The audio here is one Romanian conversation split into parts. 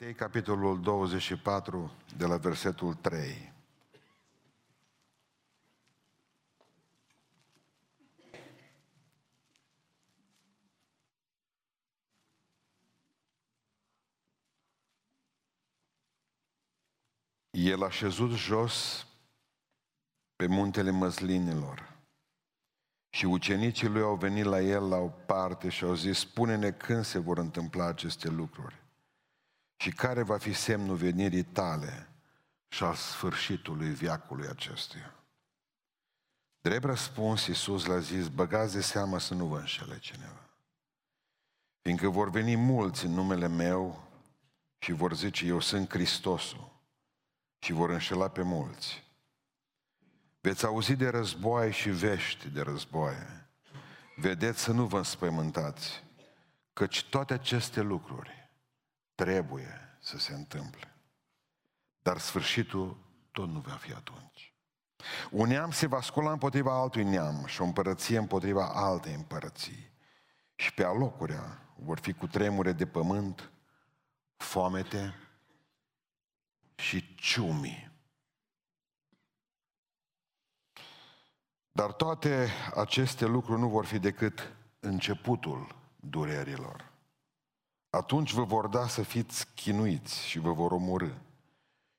Matei, capitolul 24, de la versetul 3. El a șezut jos pe muntele măslinilor și ucenicii lui au venit la el la o parte și au zis, spune-ne când se vor întâmpla aceste lucruri și care va fi semnul venirii tale și al sfârșitului viacului acestuia. Drept răspuns, Iisus l-a zis, băgați de seamă să nu vă înșele cineva. Fiindcă vor veni mulți în numele meu și vor zice, eu sunt Hristosul și vor înșela pe mulți. Veți auzi de războaie și vești de războaie. Vedeți să nu vă înspăimântați, căci toate aceste lucruri trebuie să se întâmple. Dar sfârșitul tot nu va fi atunci. Un neam se va scula împotriva altui neam și o împărăție împotriva altei împărății. Și pe alocurea vor fi cu tremure de pământ, foamete și ciumii. Dar toate aceste lucruri nu vor fi decât începutul durerilor. Atunci vă vor da să fiți chinuiți și vă vor omorâ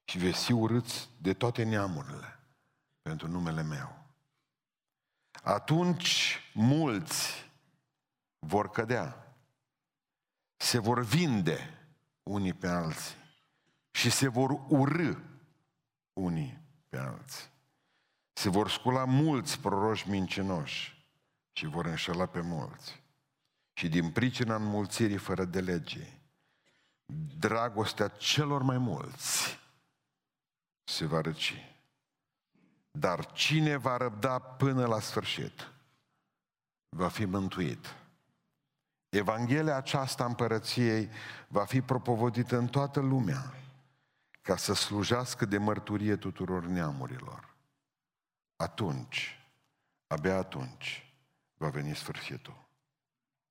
și veți fi urâți de toate neamurile pentru numele meu. Atunci mulți vor cădea, se vor vinde unii pe alții și se vor urâ unii pe alții. Se vor scula mulți proroși mincinoși și vor înșela pe mulți. Și din pricina înmulțirii fără de lege, dragostea celor mai mulți se va răci. Dar cine va răbda până la sfârșit, va fi mântuit. Evanghelia aceasta împărăției va fi propovădită în toată lumea ca să slujească de mărturie tuturor neamurilor. Atunci, abia atunci, va veni sfârșitul.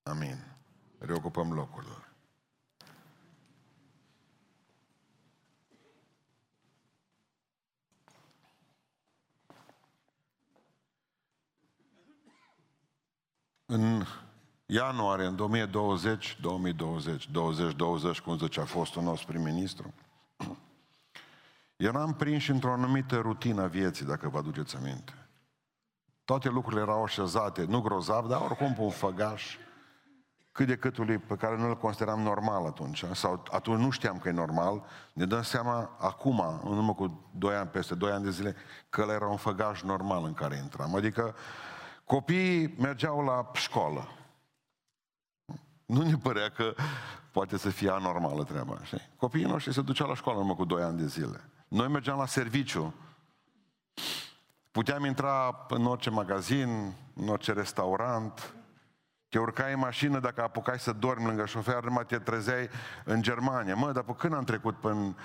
Amin. Reocupăm locurile. În ianuarie, în 2020, 2020, 2020, cum zice a fostul nostru prim-ministru, Eram prins într-o anumită rutină a vieții, dacă vă aduceți aminte. Toate lucrurile erau așezate, nu grozav, dar oricum pe un făgaș cât de câtului pe care nu îl consideram normal atunci, sau atunci nu știam că e normal, ne dăm seama acum, în urmă cu 2 ani, peste 2 ani de zile, că ăla era un făgaș normal în care intram. Adică copiii mergeau la școală. Nu ne părea că poate să fie anormală treaba. Știi? Copiii noștri se duceau la școală în urmă cu 2 ani de zile. Noi mergeam la serviciu. Puteam intra în orice magazin, în orice restaurant, te urcai în mașină, dacă apucai să dormi lângă șofer, numai te trezeai în Germania. Mă, dar pe când am trecut până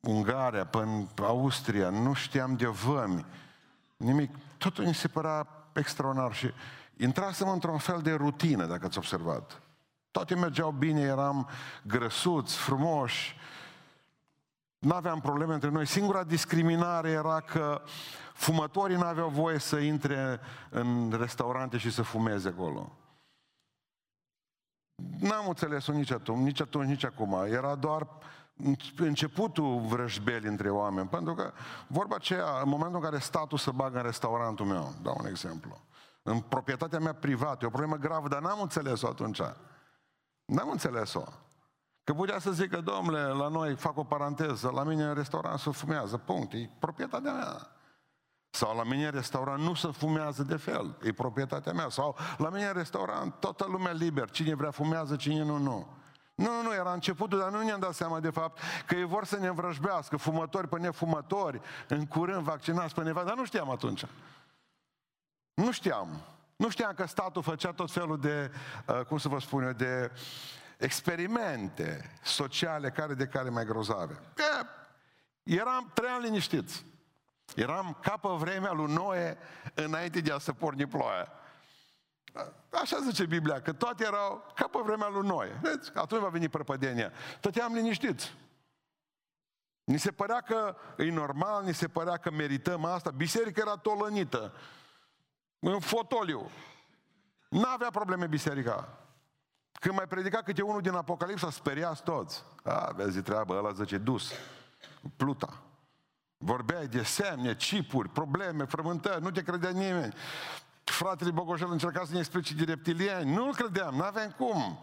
Ungaria, până Austria, nu știam de vămi, nimic. Totul mi se părea extraordinar și intrasem într-un fel de rutină, dacă ați observat. Toate mergeau bine, eram grăsuți, frumoși, nu aveam probleme între noi. Singura discriminare era că fumătorii nu aveau voie să intre în restaurante și să fumeze acolo. N-am înțeles-o nici atunci, nici atunci, nici acum. Era doar începutul vrăjbeli între oameni. Pentru că vorba aceea, în momentul în care statul se bagă în restaurantul meu, dau un exemplu, în proprietatea mea privată, e o problemă gravă, dar n-am înțeles-o atunci. N-am înțeles-o. Că putea să zică, domnule, la noi, fac o paranteză, la mine în restaurant se fumează, punct, e proprietatea mea. Sau la mine în restaurant nu se fumează de fel, e proprietatea mea. Sau la mine în restaurant toată lumea liber, cine vrea fumează, cine nu, nu. Nu, nu, nu, era începutul, dar nu ne-am dat seama de fapt că ei vor să ne învrăjbească, fumători pe nefumători, în curând vaccinați pe nevă, dar nu știam atunci. Nu știam. Nu știam că statul făcea tot felul de, uh, cum să vă spun eu, de experimente sociale care de care mai grozave. Că eram trei ani liniștiți. Eram ca pe vremea lui Noe înainte de a se porni ploaia. Așa zice Biblia, că toate erau ca pe vremea lui Noe. Vezi, atunci va veni prăpădenia. Stăteam liniștiți. Ni se părea că e normal, ni se părea că merităm asta. Biserica era tolănită. În fotoliu. N-avea probleme biserica. Când mai predica câte unul din Apocalipsa, speriați toți. A, vezi treabă, ăla zice, dus. Pluta. Vorbeai de semne, cipuri, probleme, frământări, nu te credea nimeni. Fratele Bogoșel încerca să ne explice de reptilieni. Nu-l credeam, nu aveam cum.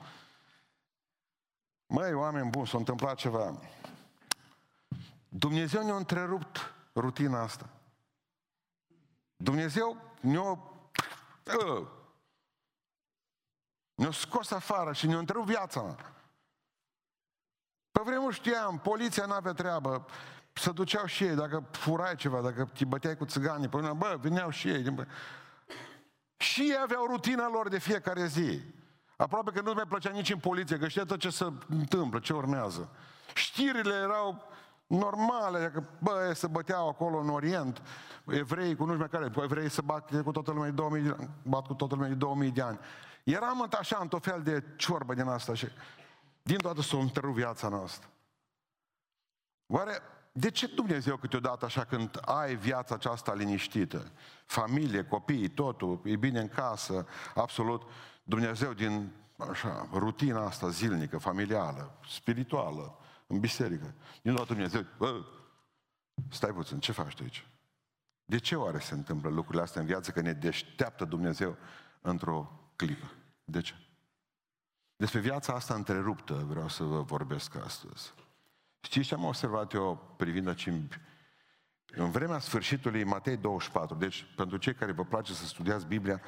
Măi, oameni buni, s-a întâmplat ceva. Dumnezeu ne-a întrerupt rutina asta. Dumnezeu ne-a ă, ne-a scos afară și ne-a întrerupt viața. Pe vremuri știam, poliția n-avea treabă, să duceau și ei, dacă furai ceva, dacă te băteai cu țiganii, pe bă, veneau și ei. Și ei aveau rutina lor de fiecare zi. Aproape că nu mai plăcea nici în poliție, că știa tot ce se întâmplă, ce urmează. Știrile erau normale, că bă, se băteau acolo în Orient, evrei cu nu știu mai care, evrei se bat cu toată lumea de 2000, bat cu toată lumea de 2000 de ani. Eram așa, în tot fel de ciorbă din asta și din toată s-a întrerupt viața noastră. Oare de ce Dumnezeu câteodată așa când ai viața aceasta liniștită, familie, copii, totul, e bine în casă, absolut, Dumnezeu din așa, rutina asta zilnică, familială, spirituală, în biserică, din toată Dumnezeu, bă, stai puțin, ce faci tu aici? De ce oare se întâmplă lucrurile astea în viață, că ne deșteaptă Dumnezeu într-o clipă? De ce? Despre viața asta întreruptă vreau să vă vorbesc astăzi. Știți ce am observat eu privind aici în, în vremea sfârșitului Matei 24, deci pentru cei care vă place să studiați Biblia,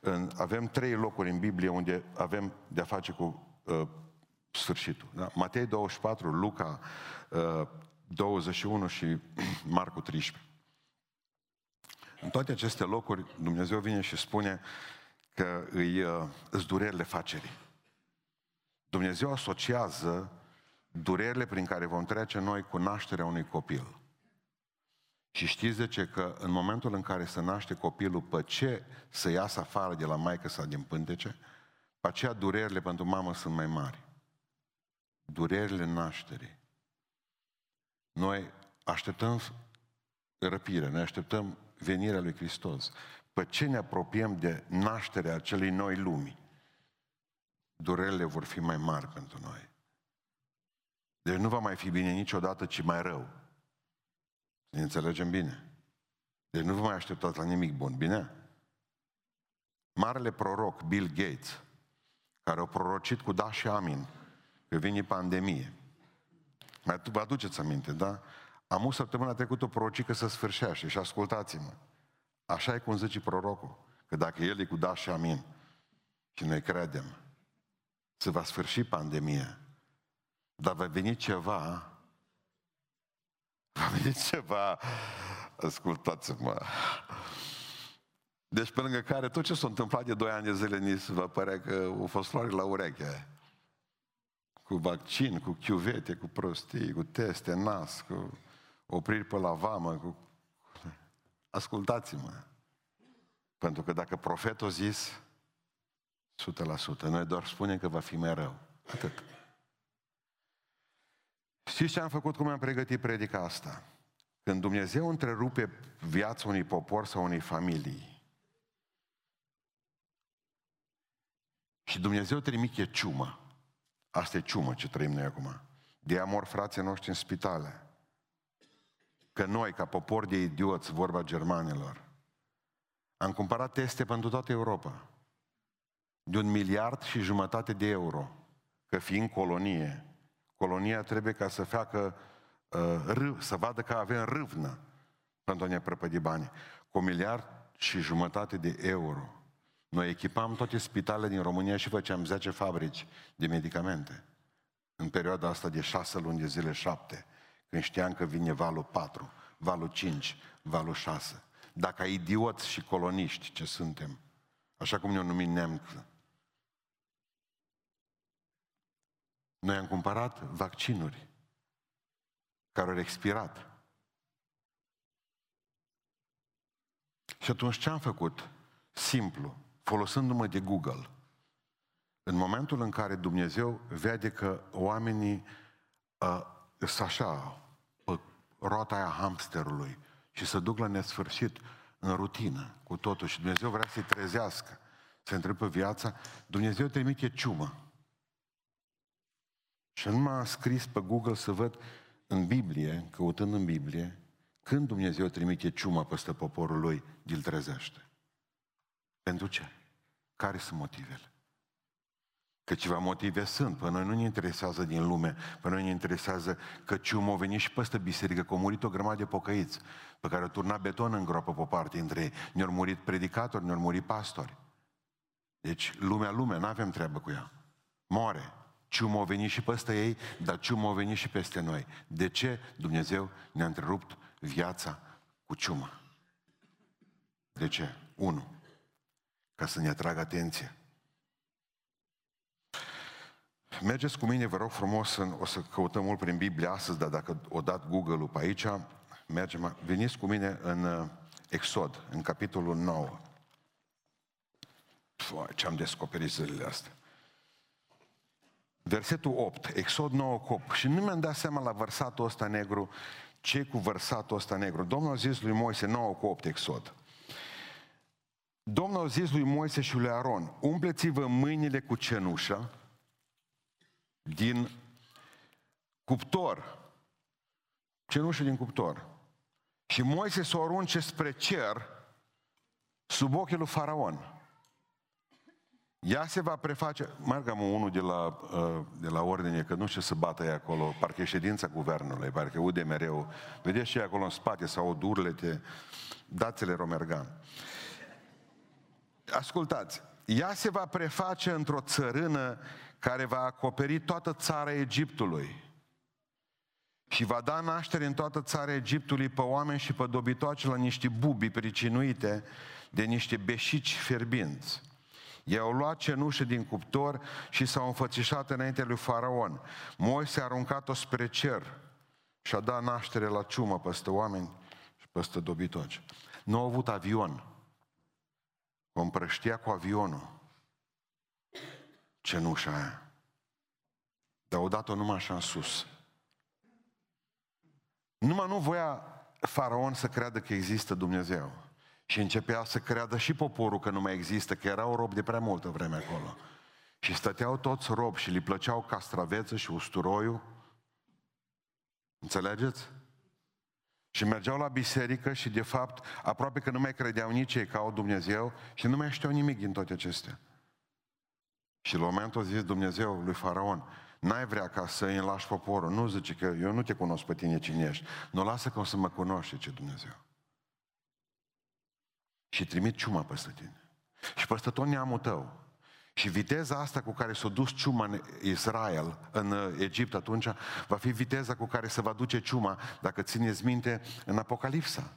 în, avem trei locuri în Biblie unde avem de-a face cu uh, sfârșitul. Da? Matei 24, Luca uh, 21 și Marcu 13. În toate aceste locuri Dumnezeu vine și spune că îi, uh, îți durerile facerii. Dumnezeu asociază durerile prin care vom trece noi cu nașterea unui copil. Și știți de ce? Că în momentul în care se naște copilul, pe ce să iasă afară de la maică sau din pântece, pe aceea durerile pentru mamă sunt mai mari. Durerile nașterii. Noi așteptăm răpirea, ne așteptăm venirea lui Hristos. Pe ce ne apropiem de nașterea acelei noi lumi, durerile vor fi mai mari pentru noi. Deci nu va mai fi bine niciodată, ci mai rău. Ne înțelegem bine. Deci nu vă mai așteptați la nimic bun, bine? Marele proroc Bill Gates, care a prorocit cu da și amin că vine pandemie. Mai vă aduceți aminte, da? Am o săptămâna trecută o prorocică să sfârșește și ascultați-mă. Așa e cum zice prorocul, că dacă el e cu da și amin și noi credem, se va sfârși pandemia, dar va veni ceva, va veni ceva, ascultați-mă, deci pe lângă care tot ce s-a întâmplat de 2 ani de zile ni se va părea că au fost floare la ureche. Cu vaccin, cu chiuvete, cu prostii, cu teste, nas, cu opriri pe la vamă, cu... Ascultați-mă. Pentru că dacă profetul a zis, 100%, noi doar spunem că va fi mai rău. Atât. Știți ce am făcut, cum am pregătit predica asta? Când Dumnezeu întrerupe viața unui popor sau unei familii și Dumnezeu trimite ciumă, asta e ciumă ce trăim noi acum, de amor frații noștri în spitale, că noi, ca popor de idioți, vorba germanilor, am cumpărat teste pentru toată Europa, de un miliard și jumătate de euro, că fiind colonie, Colonia trebuie ca să facă uh, râv, să vadă că avem râvnă pentru a ne prăpădi bani. Cu un miliard și jumătate de euro. Noi echipam toate spitalele din România și făceam 10 fabrici de medicamente. În perioada asta de 6 luni de zile, 7, când știam că vine valul 4, valul 5, valul 6. Dacă idioți și coloniști ce suntem, așa cum ne-au numit neamț, Noi am cumpărat vaccinuri care au expirat. Și atunci ce am făcut? Simplu, folosindu-mă de Google, în momentul în care Dumnezeu vede că oamenii uh, sunt așa, pe roata aia hamsterului și să duc la nesfârșit în rutină cu totul și Dumnezeu vrea să-i trezească, să întrepe viața, Dumnezeu trimite ciumă. Și nu m-a scris pe Google să văd în Biblie, căutând în Biblie, când Dumnezeu trimite ciuma peste poporul lui, îl trezește. Pentru ce? Care sunt motivele? Că ceva motive sunt. Pe noi nu ne interesează din lume. Pe noi ne interesează că ciumă a venit și peste biserică, că au murit o grămadă de pocăiți, pe care au turnat beton în groapă pe parte între ei. Ne-au murit predicatori, ne-au murit pastori. Deci lumea, lumea, nu avem treabă cu ea. Moare. Ciumă a venit și peste ei, dar ciumă a venit și peste noi. De ce Dumnezeu ne-a întrerupt viața cu ciumă? De ce? Unu. Ca să ne atragă atenție. Mergeți cu mine, vă rog frumos, în, o să căutăm mult prin Biblie astăzi, dar dacă o dat Google-ul pe aici, mergem, veniți cu mine în uh, Exod, în capitolul 9. ce am descoperit zilele astea. Versetul 8, Exod 9 cop. Și nu mi-am dat seama la versatul ăsta negru ce cu versatul ăsta negru. Domnul a zis lui Moise 9 cu 8 Exod. Domnul a zis lui Moise și lui Aron, umpleți-vă mâinile cu cenușă din cuptor. Cenușă din cuptor. Și Moise să o arunce spre cer sub ochii lui Faraon. Ea se va preface, margă unul de la, uh, de la ordine, că nu știu să bată ea acolo, parcă e ședința guvernului, parcă ude mereu. Vedeți și acolo în spate sau durlete, dați-le Romergan. Ascultați, ea se va preface într-o țărână care va acoperi toată țara Egiptului și va da naștere în toată țara Egiptului pe oameni și pe dobitoace la niște bubi pricinuite de niște beșici fierbinți. Ei au luat cenușă din cuptor și s-au înfățișat înainte lui Faraon. Moise a aruncat-o spre cer și a dat naștere la ciumă peste oameni și peste dobitoci. Nu au avut avion. O împrăștia cu avionul cenușa aia. Dar o dat-o numai așa în sus. Numai nu voia faraon să creadă că există Dumnezeu. Și începea să creadă și poporul că nu mai există, că erau robi de prea multă vreme acolo. Și stăteau toți robi și li plăceau castraveță și usturoiul. Înțelegeți? Și mergeau la biserică și de fapt aproape că nu mai credeau nici ei că au Dumnezeu și nu mai știau nimic din toate acestea. Și la momentul a zis Dumnezeu lui Faraon, n-ai vrea ca să îi lași poporul. Nu zice că eu nu te cunosc pe tine cine ești. Nu lasă că o să mă cunoști, ce Dumnezeu și trimit ciuma peste tine. Și peste tot neamul tău. Și viteza asta cu care s-a dus ciuma în Israel, în uh, Egipt atunci, va fi viteza cu care se va duce ciuma, dacă țineți minte, în Apocalipsa.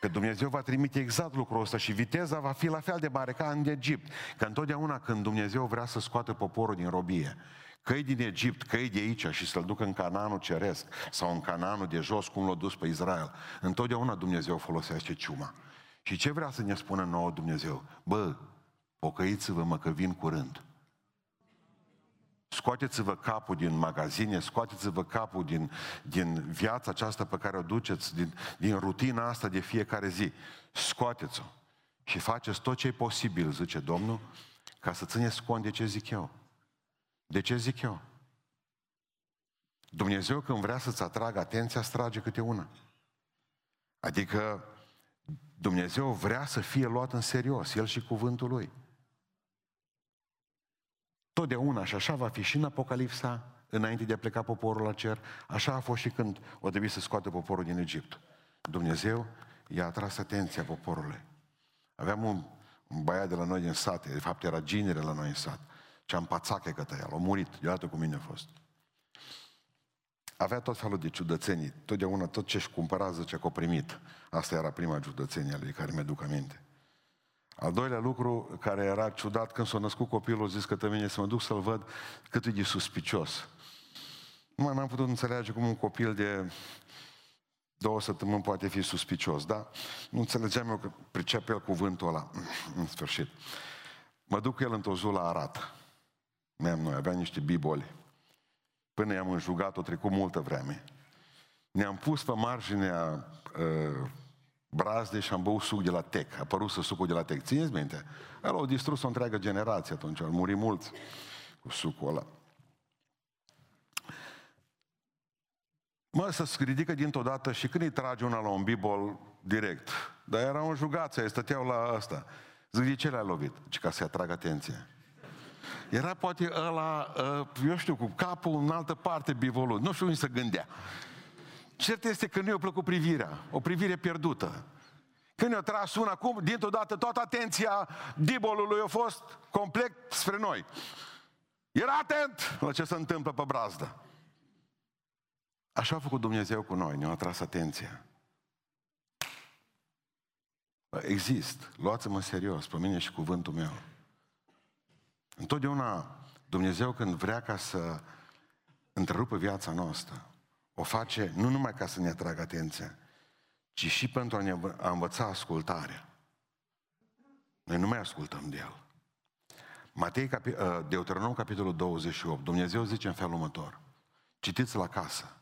Că Dumnezeu va trimite exact lucrul ăsta și viteza va fi la fel de mare ca în Egipt. Că întotdeauna când Dumnezeu vrea să scoată poporul din robie, că e din Egipt, că e de aici și să-l ducă în Cananul ceresc sau în Cananul de jos, cum l-a dus pe Israel, întotdeauna Dumnezeu folosește ciuma. Și ce vrea să ne spună nouă Dumnezeu? Bă, pocăiți-vă mă că vin curând. Scoateți-vă capul din magazine, scoateți-vă capul din, din viața aceasta pe care o duceți, din, din rutina asta de fiecare zi. Scoateți-o și faceți tot ce e posibil, zice Domnul, ca să țineți cont de ce zic eu. De ce zic eu? Dumnezeu când vrea să-ți atragă atenția, strage câte una. Adică Dumnezeu vrea să fie luat în serios, El și cuvântul Lui. Totdeauna și așa va fi și în Apocalipsa, înainte de a pleca poporul la cer, așa a fost și când o trebuie să scoată poporul din Egipt. Dumnezeu i-a atras atenția poporului. Aveam un, un băiat de la noi din sat, de fapt era ginere la noi în sat, ce am pațache către el, a murit, deodată cu mine a fost. Avea tot felul de ciudățenii. Totdeauna tot ce-și cumpăra zice că o primit. Asta era prima ciudățenie a lui care mi-aduc aminte. Al doilea lucru care era ciudat, când s-a născut copilul, zis că mine să mă duc să-l văd cât e de suspicios. Nu mai am putut înțelege cum un copil de două săptămâni poate fi suspicios, da? Nu înțelegeam eu că pricep el cuvântul ăla. În sfârșit. Mă duc cu el într-o zi la Arat. Ne-am noi, aveam niște biboli. Până i-am înjugat, o trecut multă vreme. Ne-am pus pe marginea uh, brazde și am băut suc de la Tec. A apărut să sucul de la Tec. Țineți minte? El a distrus o întreagă generație atunci. Au murit mulți cu sucul ăla. Mă, să se ridică dintr-o dată și când îi trage una la un bibol direct. Dar era un jugață, stăteau la asta. Zic, de ce le-a lovit? Ci ca să-i atragă atenție. Era poate ăla, ă, eu știu, cu capul în altă parte bivolul. Nu știu unde să gândea. Cert este că nu i-a plăcut privirea. O privire pierdută. Când i-a tras una, acum, dintr-o dată, toată atenția dibolului a fost complet spre noi. Era atent la ce se întâmplă pe brazdă. Așa a făcut Dumnezeu cu noi, ne-a atras atenția. Exist, luați-mă în serios, pe mine și cuvântul meu. Întotdeauna Dumnezeu când vrea ca să întrerupă viața noastră, o face nu numai ca să ne atragă atenția, ci și pentru a ne a învăța ascultarea. Noi nu mai ascultăm de El. Matei, ă, Deuteronom, capitolul 28, Dumnezeu zice în felul următor. Citiți la casă.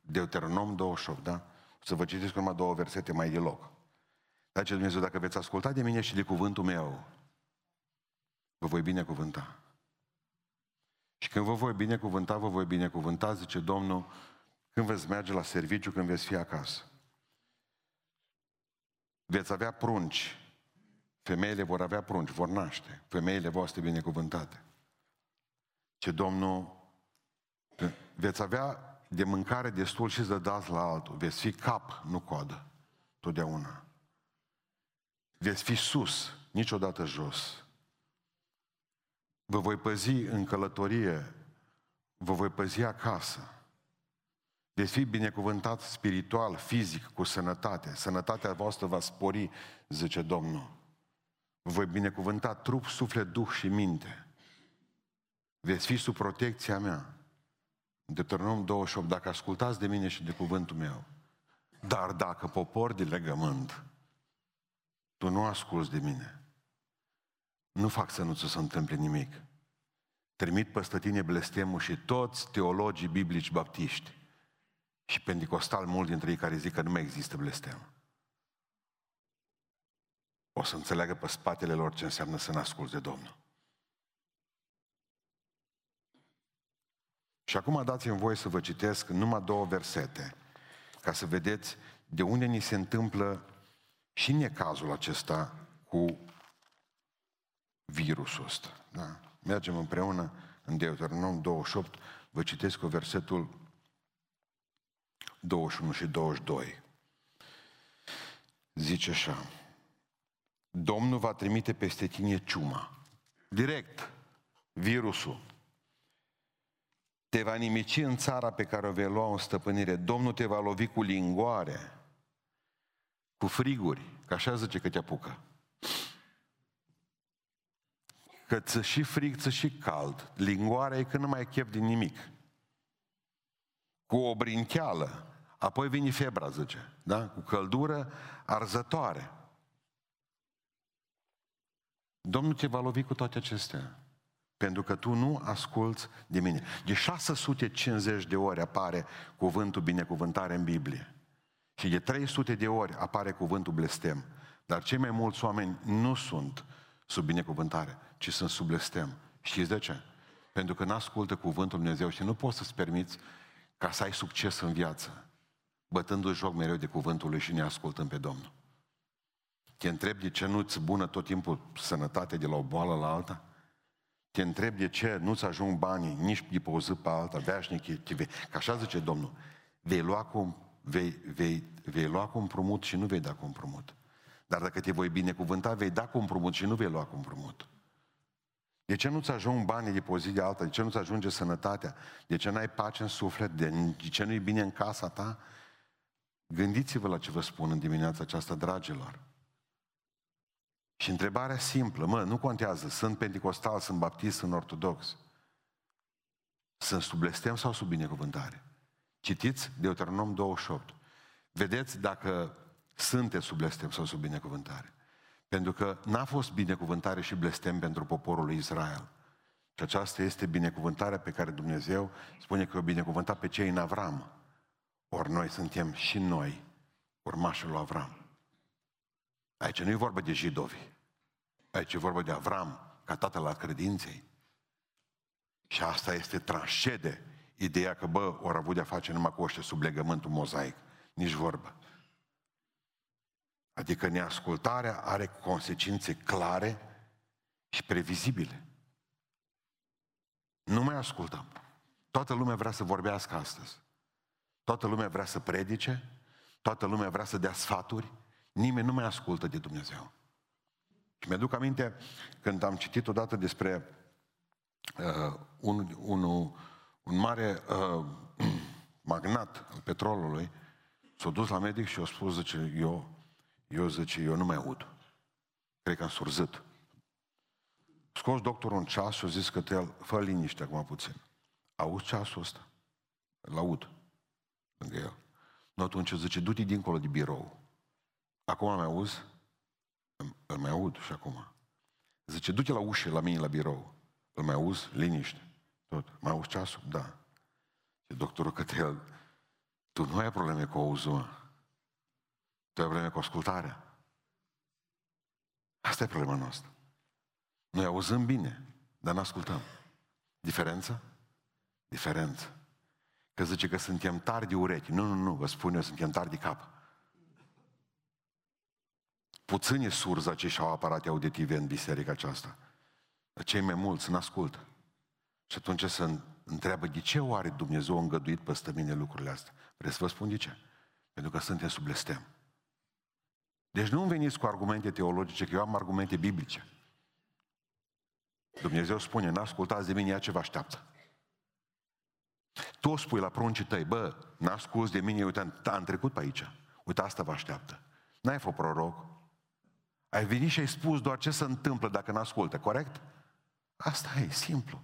Deuteronom 28, da? O să vă citiți numai două versete mai de loc. Dar ce Dumnezeu, dacă veți asculta de mine și de cuvântul meu, vă voi binecuvânta. Și când vă voi binecuvânta, vă voi binecuvânta, zice Domnul, când veți merge la serviciu, când veți fi acasă. Veți avea prunci. Femeile vor avea prunci, vor naște. Femeile voastre binecuvântate. Ce Domnul, veți avea de mâncare destul și să dați la altul. Veți fi cap, nu coadă. Totdeauna. Veți fi sus, niciodată jos. Vă voi păzi în călătorie, vă voi păzi acasă. Veți fi binecuvântat spiritual, fizic, cu sănătate. Sănătatea voastră va spori, zice Domnul. Vă voi binecuvânta trup, suflet, duh și minte. Veți fi sub protecția mea. Deuteronom 28, dacă ascultați de mine și de cuvântul meu, dar dacă popor de legământ, tu nu asculți de mine, nu fac să nu ți se întâmple nimic. Trimit peste tine blestemul și toți teologii biblici baptiști și pentecostal mulți dintre ei care zic că nu mai există blestem. O să înțeleagă pe spatele lor ce înseamnă să ne asculți de Domnul. Și acum dați-mi voie să vă citesc numai două versete, ca să vedeți de unde ni se întâmplă și necazul acesta cu virusul ăsta. Da? Mergem împreună în Deuteronom 28, vă citesc cu versetul 21 și 22. Zice așa, Domnul va trimite peste tine ciuma, direct, virusul, te va nimici în țara pe care o vei lua în stăpânire. Domnul te va lovi cu lingoare, cu friguri, că așa zice că te apucă. Că ți și frig, ți și cald. Lingoarea e când nu mai ai chef din nimic. Cu o brincheală. Apoi vine febra, zice. Da? Cu căldură arzătoare. Domnul te va lovi cu toate acestea. Pentru că tu nu asculți de mine. De 650 de ori apare cuvântul binecuvântare în Biblie. Și de 300 de ori apare cuvântul blestem. Dar cei mai mulți oameni nu sunt sub binecuvântare, ci sunt sub blestem. Știți de ce? Pentru că nu ascultă cuvântul Dumnezeu și nu poți să-ți permiți ca să ai succes în viață, bătându-ți joc mereu de cuvântul lui și ne ascultăm pe Domnul. Te întreb de ce nu-ți bună tot timpul sănătate de la o boală la alta? te întreb de ce nu-ți ajung banii nici de pe o zi pe alta, veșnic, că așa zice Domnul, vei lua cu, vei, vei, vei lua cu împrumut și nu vei da cu împrumut. Dar dacă te voi binecuvânta, vei da cu împrumut și nu vei lua cu împrumut. De ce nu-ți ajung banii de pe o zi de alta? De ce nu-ți ajunge sănătatea? De ce n-ai pace în suflet? De ce nu-i bine în casa ta? Gândiți-vă la ce vă spun în dimineața aceasta, dragilor. Și întrebarea simplă, mă, nu contează, sunt pentecostal, sunt baptist, sunt ortodox. Sunt sub blestem sau sub binecuvântare? Citiți Deuteronom 28. vedeți dacă sunteți sub blestem sau sub binecuvântare. Pentru că n-a fost binecuvântare și blestem pentru poporul lui Israel. Și aceasta este binecuvântarea pe care Dumnezeu spune că o binecuvântat pe cei în Avram. Ori noi suntem și noi urmașul lui Avram. Aici nu e vorba de jidovi. Aici e vorba de Avram, ca tatăl al credinței. Și asta este tranșede ideea că, bă, ori avut de-a face numai cu ăștia sub legământul mozaic. Nici vorbă. Adică neascultarea are consecințe clare și previzibile. Nu mai ascultăm. Toată lumea vrea să vorbească astăzi. Toată lumea vrea să predice, toată lumea vrea să dea sfaturi, nimeni nu mai ascultă de Dumnezeu. Și mi-aduc aminte când am citit odată despre uh, un, un, un mare uh, magnat al petrolului, s-a dus la medic și a spus, zice, eu, eu, zice, eu nu mai aud. Cred că am surzit. Scos doctorul un ceas și a zis că el, fă liniște acum puțin. Auzi ceasul ăsta? Îl aud lângă el. Nu atunci zice, du-te dincolo de birou. Acum mai auzi? Îl mai aud și acum. Zice, du-te la ușă la mine la birou. Îl mai auzi? Liniște. Tot. Mai auzi ceasul? Da. Și doctorul el, tu nu ai probleme cu auzul, mă. Tu ai probleme cu ascultarea. Asta e problema noastră. Noi auzăm bine, dar nu ascultăm. Diferența? Diferență. Că zice că suntem tari de urechi. Nu, nu, nu, vă spun eu, suntem tari de cap. Puțini surzi acești au aparate auditive în biserica aceasta. Dar cei mai mulți nu ascultă. Și atunci se întreabă de ce oare Dumnezeu a îngăduit peste mine lucrurile astea. Vreți să vă spun de ce? Pentru că suntem sub blestem. Deci nu veniți cu argumente teologice, că eu am argumente biblice. Dumnezeu spune, n-ascultați de mine, ea ce vă așteaptă. Tu spui la pruncii tăi, bă, n-asculți de mine, uite, am trecut pe aici. Uite, asta vă așteaptă. N-ai fost proroc. Ai venit și ai spus doar ce se întâmplă dacă n-ascultă, corect? Asta e, simplu.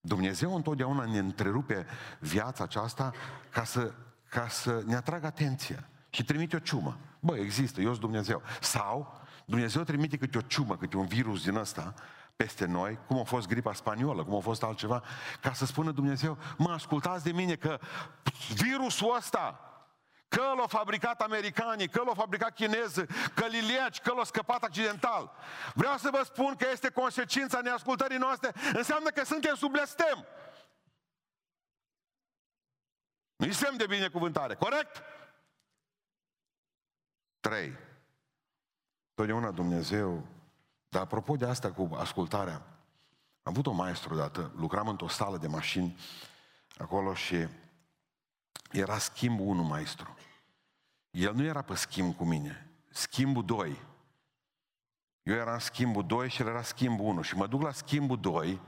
Dumnezeu întotdeauna ne întrerupe viața aceasta ca să, ca să ne atragă atenția și trimite o ciumă. Bă, există, eu sunt Dumnezeu. Sau Dumnezeu trimite câte o ciumă, câte un virus din ăsta peste noi, cum a fost gripa spaniolă, cum a fost altceva, ca să spună Dumnezeu, mă ascultați de mine că virusul ăsta, că l-au fabricat americanii, că l-au fabricat chineză, că liliaci, că l-au scăpat accidental. Vreau să vă spun că este consecința neascultării noastre, înseamnă că suntem sub blestem. Nu-i semn de binecuvântare, corect? Trei. Totdeauna Dumnezeu dar apropo de asta cu ascultarea, am avut o maestru dată, lucram într-o sală de mașini acolo și era schimbul unu maestru. El nu era pe schimb cu mine, schimbul 2. Eu eram schimbul 2 și el era schimbul 1. Și mă duc la schimbul 2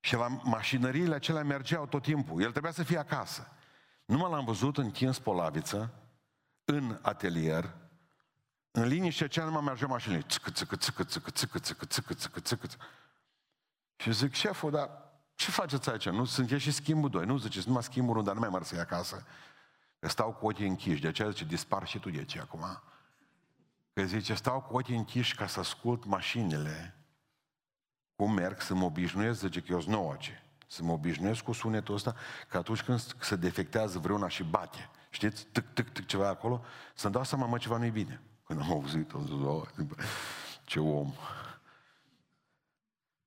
și la mașinăriile acelea mergeau tot timpul. El trebuia să fie acasă. Numai l-am văzut întins polaviță, în atelier, în liniște cea mai mergea mașinile. Țâcă, țâcă, țâcă, țâcă, țâcă, țâcă, țâcă, țâcă, țâcă. Și zic, șeful, dar ce faceți aici? Nu sunt și schimbul doi. Nu ziceți, numai schimbul unul, dar nu mai merg să acasă. Că stau cu ochii închiși. De aceea zice, dispar și tu de ce acum. Că zice, stau cu ochii închiși ca să ascult mașinile. Cum merg, să mă obișnuiesc, zice că eu sunt nouă Să mă obișnuiesc cu sunetul ăsta, că atunci când se defectează vreuna și bate, știți, tâc, tâc, tâc, ceva acolo, să-mi dau seama, mă, ceva nu-i bine. Când am auzit, am zis, oh, ce om.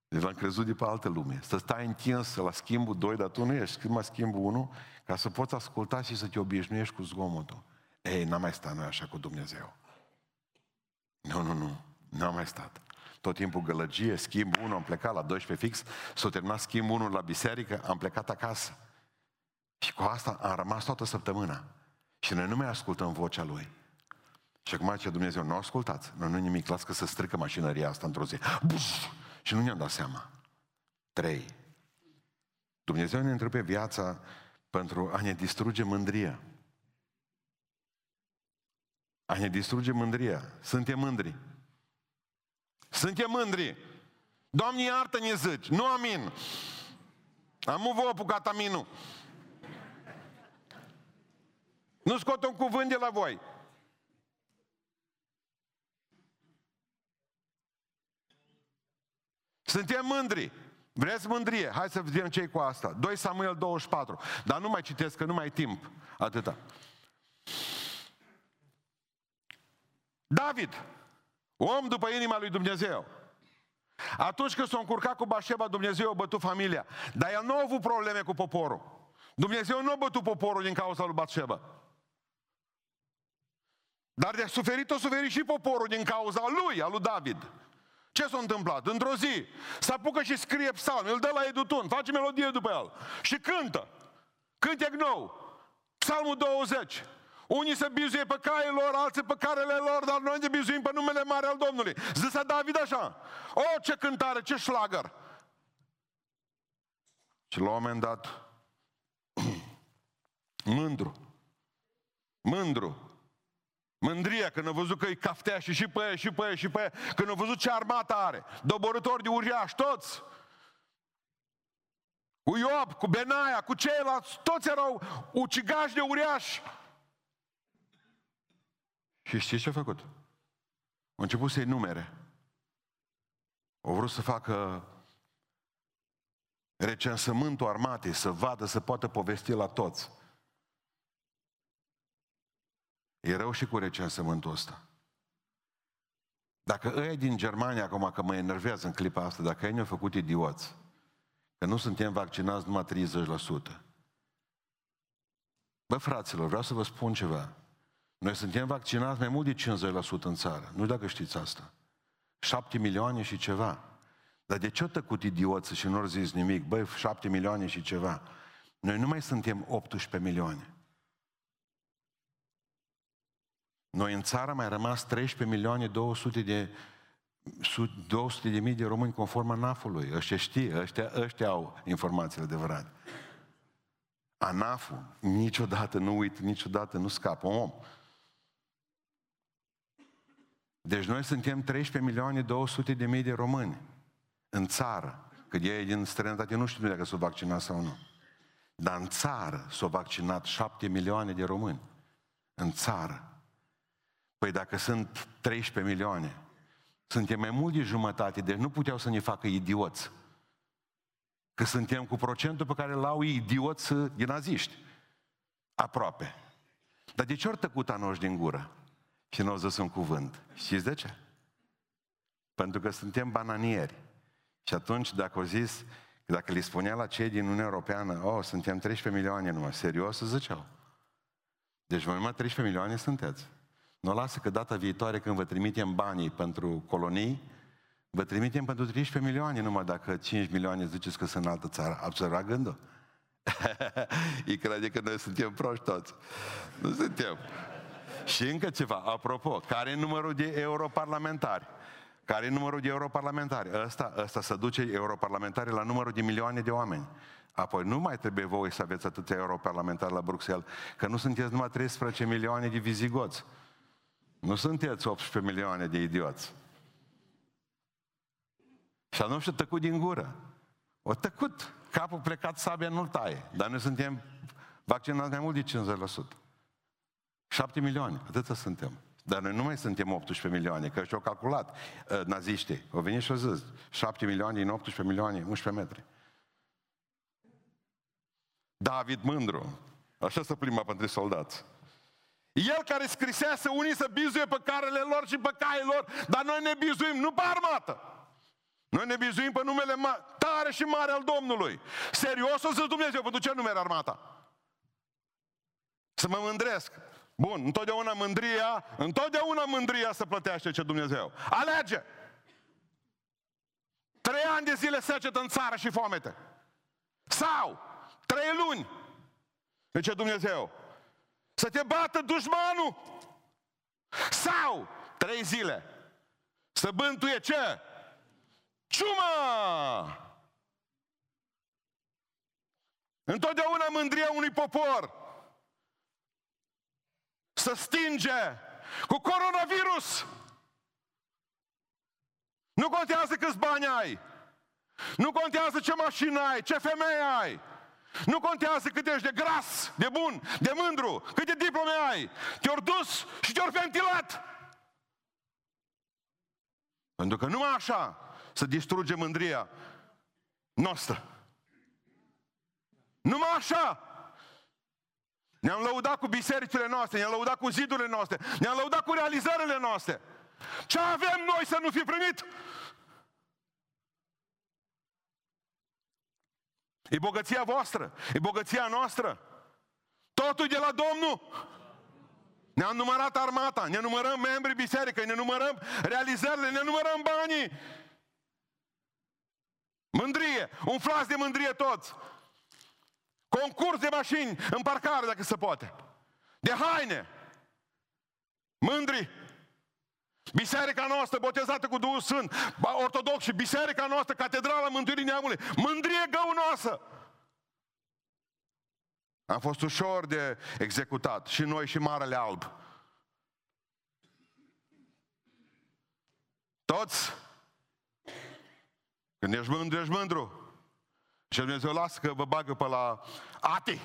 Deci l-am crezut de pe altă lume. Să stai întins la schimbul 2, dar tu nu ești la schimbul 1, ca să poți asculta și să te obișnuiești cu zgomotul. Ei, n-am mai stat noi așa cu Dumnezeu. Nu, nu, nu. N-am mai stat. Tot timpul gălăgie, schimb 1, am plecat la 12 fix, s-a terminat schimb 1 la biserică, am plecat acasă. Și cu asta am rămas toată săptămâna. Și noi nu mai ascultăm vocea Lui. Și acum ce Dumnezeu, nu ascultați, nu, nu nimic, las că să strică mașinăria asta într-o zi. Buf! Și nu ne-am dat seama. Trei. Dumnezeu ne întrebe viața pentru a ne distruge mândria. A ne distruge mândria. Suntem mândri. Suntem mândri. Doamne, iartă-ne zici. Nu amin. Am vă apucat aminul. Nu scot un cuvânt de la voi. Suntem mândri. Vreți mândrie? Hai să vedem ce cu asta. 2 Samuel 24. Dar nu mai citesc, că nu mai ai timp. Atâta. David, om după inima lui Dumnezeu. Atunci când s-a încurcat cu Bașeba, Dumnezeu a bătut familia. Dar el nu a avut probleme cu poporul. Dumnezeu nu a bătut poporul din cauza lui Bașeba. Dar de suferit, o suferit și poporul din cauza lui, a lui David. Ce s-a întâmplat? Într-o zi se apucă și scrie psalm, îl dă la edutun, face melodie după el și cântă. Cântec nou. Psalmul 20. Unii se bizuie pe caile lor, alții pe carele lor, dar noi ne bizuim pe numele mare al Domnului. Zisa David așa. O, ce cântare, ce șlagăr! Și la un moment dat, mândru, mândru, Mândria, când a văzut că e caftea și și pe aia, și pe aia, și pe aia, când a văzut ce armată are, doborători de uriaș, toți, cu Iob, cu Benaia, cu ceilalți, toți erau ucigași de uriași. Și știți ce a făcut? A început să-i numere. Au vrut să facă recensământul armatei, să vadă, să poată povesti la toți. E rău și cu recensământul ăsta. Dacă ăia din Germania, acum că mă enervează în clipa asta, dacă ei ne-au făcut idioți, că nu suntem vaccinați numai 30%. Bă, fraților, vreau să vă spun ceva. Noi suntem vaccinați mai mult de 50% în țară. Nu dacă știți asta. 7 milioane și ceva. Dar de ce au tăcut idioță și nu au zis nimic? Băi, 7 milioane și ceva. Noi nu mai suntem 18 milioane. Noi în țară mai rămas 13 milioane 200 de 200 de mii de români conform ANAF-ului. Ăștia știe, ăștia, ăștia au informațiile adevărate. ANAF-ul niciodată nu uit, niciodată nu scapă un om. Deci noi suntem 13 milioane 200 de mii de români în țară. Că ei din străinătate nu știu dacă s-au vaccinat sau nu. Dar în țară s-au vaccinat 7 milioane de români. În țară. Păi dacă sunt 13 milioane, suntem mai mult de jumătate, deci nu puteau să ne facă idioți. Că suntem cu procentul pe care l-au idioți din naziști. Aproape. Dar de ce ori tăcut anoși din gură? Și nu au zis un cuvânt. Știți de ce? Pentru că suntem bananieri. Și atunci, dacă au zis, dacă le spunea la cei din Uniunea Europeană, oh, suntem 13 milioane numai, serios, ziceau. Deci mai mult 13 milioane sunteți. Nu lasă că data viitoare când vă trimitem banii pentru colonii, vă trimitem pentru 13 milioane numai dacă 5 milioane ziceți că sunt în altă țară. Ați observat gândul? Îi crede că noi suntem proști toți. Nu suntem. Și încă ceva, apropo, care e numărul de europarlamentari? Care e numărul de europarlamentari? Ăsta, ăsta se duce europarlamentari la numărul de milioane de oameni. Apoi nu mai trebuie voi să aveți atâția europarlamentari la Bruxelles, că nu sunteți numai 13 milioane de vizigoți. Nu sunteți 18 milioane de idioți. Și atunci și tăcut din gură. O tăcut. Capul plecat, sabia nu-l taie. Dar noi suntem vaccinați mai mult de 50%. 7 milioane, atâta suntem. Dar noi nu mai suntem 18 milioane, că și-au calculat uh, naziștii. Au venit și au zis, 7 milioane din 18 milioane, 11 metri. David Mândru, așa se plimba pentru soldați. El care scrisea să unii să bizuie pe carele lor și pe caile lor, dar noi ne bizuim nu pe armată. Noi ne bizuim pe numele ma- tare și mare al Domnului. Serios o zis Dumnezeu, pentru ce numere armata? Să mă mândresc. Bun, întotdeauna mândria, întotdeauna mândria să plătește ce Dumnezeu. Alege! Trei ani de zile secetă în țară și foamete. Sau trei luni. De ce Dumnezeu? Să te bată dușmanul. Sau trei zile. Să bântuie ce? Ciuma! Întotdeauna mândria unui popor să stinge cu coronavirus. Nu contează câți bani ai. Nu contează ce mașină ai, ce femeie ai. Nu contează cât ești de gras, de bun, de mândru, câte diplome ai. Te-ori dus și te-ori ventilat. Pentru că numai așa să distruge mândria noastră. Numai așa. Ne-am lăudat cu bisericile noastre, ne-am lăudat cu zidurile noastre, ne-am lăudat cu realizările noastre. Ce avem noi să nu fi primit? E bogăția voastră, e bogăția noastră. Totul de la Domnul. Ne-am numărat armata, ne numărăm membrii bisericii, ne numărăm realizările, ne numărăm banii. Mândrie, umflați de mândrie toți. Concurs de mașini în parcare, dacă se poate. De haine. Mândri. Biserica noastră, botezată cu Duhul Sfânt, ortodox și biserica noastră, Catedrala Mântuirii Neamului, mândrie găunoasă. Am fost ușor de executat, și noi și Marele Alb. Toți, când ești mândru, ești mândru. Și Dumnezeu lasă că vă bagă pe la ati.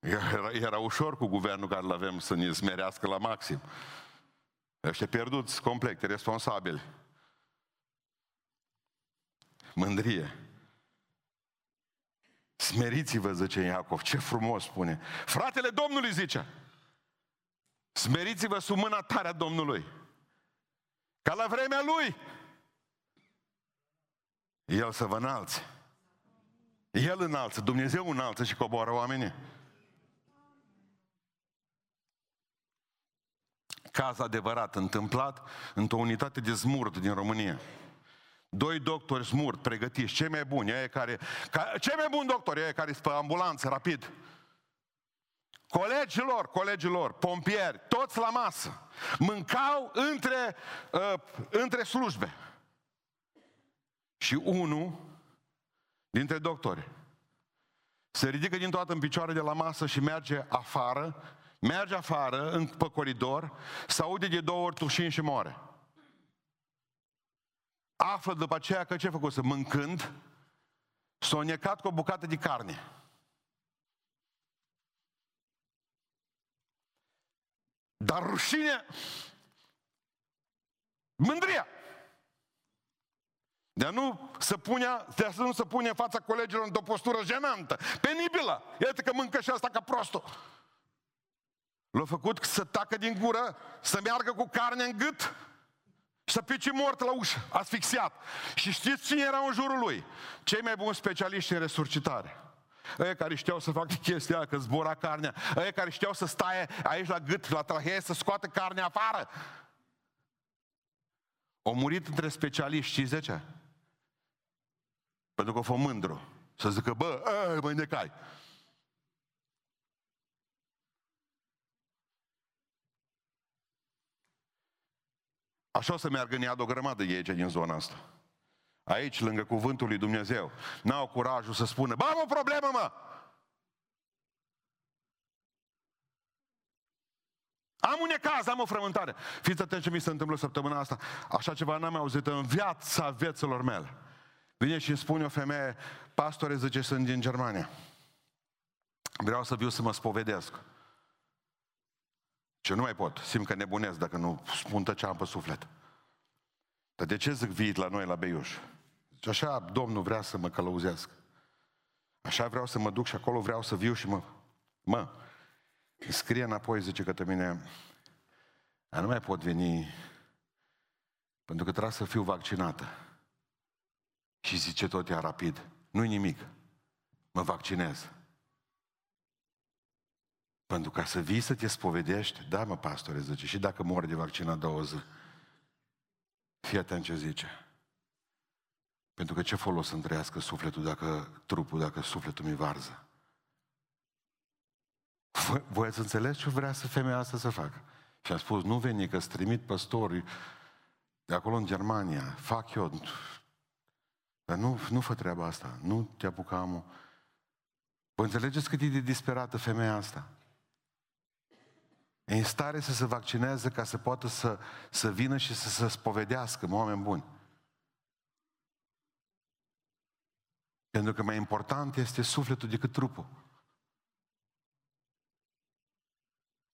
Era, era ușor cu guvernul care îl avem să ne smerească la maxim. Ăștia pierduți complet, responsabili. Mândrie. Smeriți-vă, zice Iacov. Ce frumos spune. Fratele Domnului zice. Smeriți-vă sub mâna tare a Domnului. Ca la vremea Lui. El să vă înalțe. El înalță, Dumnezeu înalță și coboară oamenii. Caz adevărat, întâmplat într-o unitate de smurt din România. Doi doctori smurt, pregătiți, cei mai buni, ei care, ca, cei mai buni doctori, ei care sunt pe ambulanță, rapid. Colegilor, colegilor, pompieri, toți la masă, mâncau între, uh, între slujbe. Și unul dintre doctori se ridică din toată în picioare de la masă și merge afară, merge afară, în, pe coridor, se aude de două ori tușin și moare. Află după aceea că ce a făcut? Să mâncând, s-a necat cu o bucată de carne. Dar rușine, mândria. De nu să punea, de să nu se pune în fața colegilor într-o postură jenantă, penibilă. Iată că mâncă și asta ca prostul. L-a făcut să tacă din gură, să meargă cu carne în gât și să pice mort la ușă, asfixiat. Și știți cine era în jurul lui? Cei mai buni specialiști în resurcitare. Ei care știau să facă chestia aia, că zbora carnea. Ei care știau să staie aici la gât, la trahee, să scoată carnea afară. Au murit între specialiști, știți de ce? Pentru că a fost mândru. Să zică, bă, mă necai. Așa o să meargă în iad o grămadă de aici din zona asta. Aici, lângă cuvântul lui Dumnezeu. N-au curajul să spună, bă, am o problemă, mă! Am un necaz, am o frământare. Fiți atenți ce mi se întâmplă săptămâna asta. Așa ceva n-am auzit în viața vieților mele. Vine și îmi spune o femeie, pastore, zice, sunt din Germania. Vreau să viu să mă spovedesc. Ce nu mai pot, simt că nebunesc dacă nu spun ce am pe suflet. Dar de ce zic vii la noi la Beiuș? Zice, așa Domnul vrea să mă călăuzească. Așa vreau să mă duc și acolo vreau să viu și mă... Mă, scrie înapoi, zice către mine, dar nu mai pot veni pentru că trebuie să fiu vaccinată. Și zice tot ea rapid, nu-i nimic, mă vaccinez. Pentru ca să vii să te spovedești, da mă pastore, zice, și dacă mor de vaccinat două zi, fii atent ce zice. Pentru că ce folos să trăiască sufletul dacă trupul, dacă sufletul mi varză? Voi ați înțeles ce vrea să femeia asta să facă? Și am spus, nu veni că-ți trimit păstori de acolo în Germania, fac eu, dar nu, nu fă treaba asta, nu te apuca amul. Vă înțelegeți cât e de disperată femeia asta? E în stare să se vaccineze ca să poată să, să vină și să se spovedească, oameni buni. Pentru că mai important este sufletul decât trupul.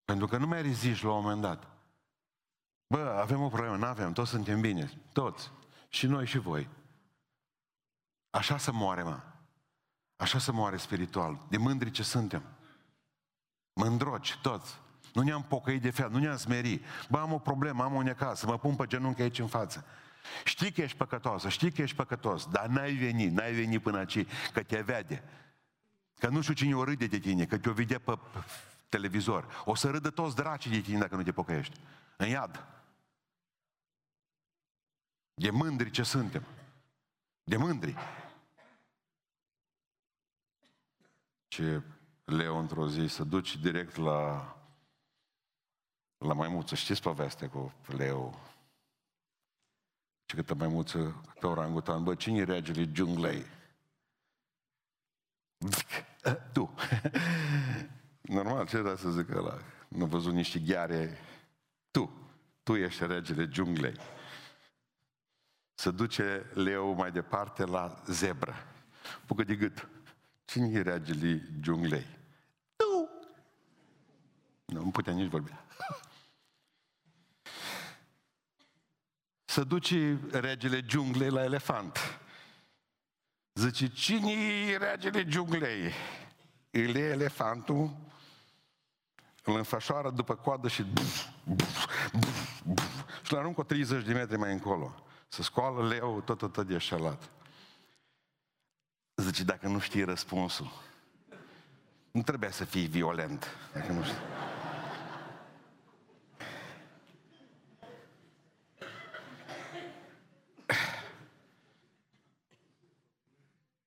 Pentru că nu mai reziști la un moment dat. Bă, avem o problemă, nu avem, toți suntem bine, toți. Și noi și voi. Așa să moare, mă. Așa să moare spiritual, de mândri ce suntem. Mândroci, toți. Nu ne-am pocăit de fel, nu ne-am smerit. Bă, am o problemă, am o necasă, mă pun pe genunchi aici în față. Știi că ești păcătos, știi că ești păcătos, dar n-ai venit, n-ai venit până aici, că te vede. Că nu știu cine o râde de tine, că te-o vede pe televizor. O să râdă toți dracii de tine dacă nu te pocăiești. În iad. De mândri ce suntem. De mândri. Ce Leo într-o zi să duci direct la la maimuță. Știți povestea cu Leo? Ce câtă maimuță, câtă orangutan. Bă, cine e regele junglei? Tu. Normal, ce era să zic ăla? Nu văzut niște gheare. Tu. Tu ești regele junglei. Se duce leu mai departe la zebră. Pucă de gât. Cine e regele junglei? Tu. Nu, nu putea nici vorbi. Să duce regele junglei la elefant. Zice, cine e regele junglei? Îl e elefantul, îl înfășoară după coadă și buf, buf, buf, buf, și l aruncă 30 de metri mai încolo. Să scoală leu tot atât de șalat. Zice, dacă nu știi răspunsul, nu trebuie să fii violent. Dacă nu știi.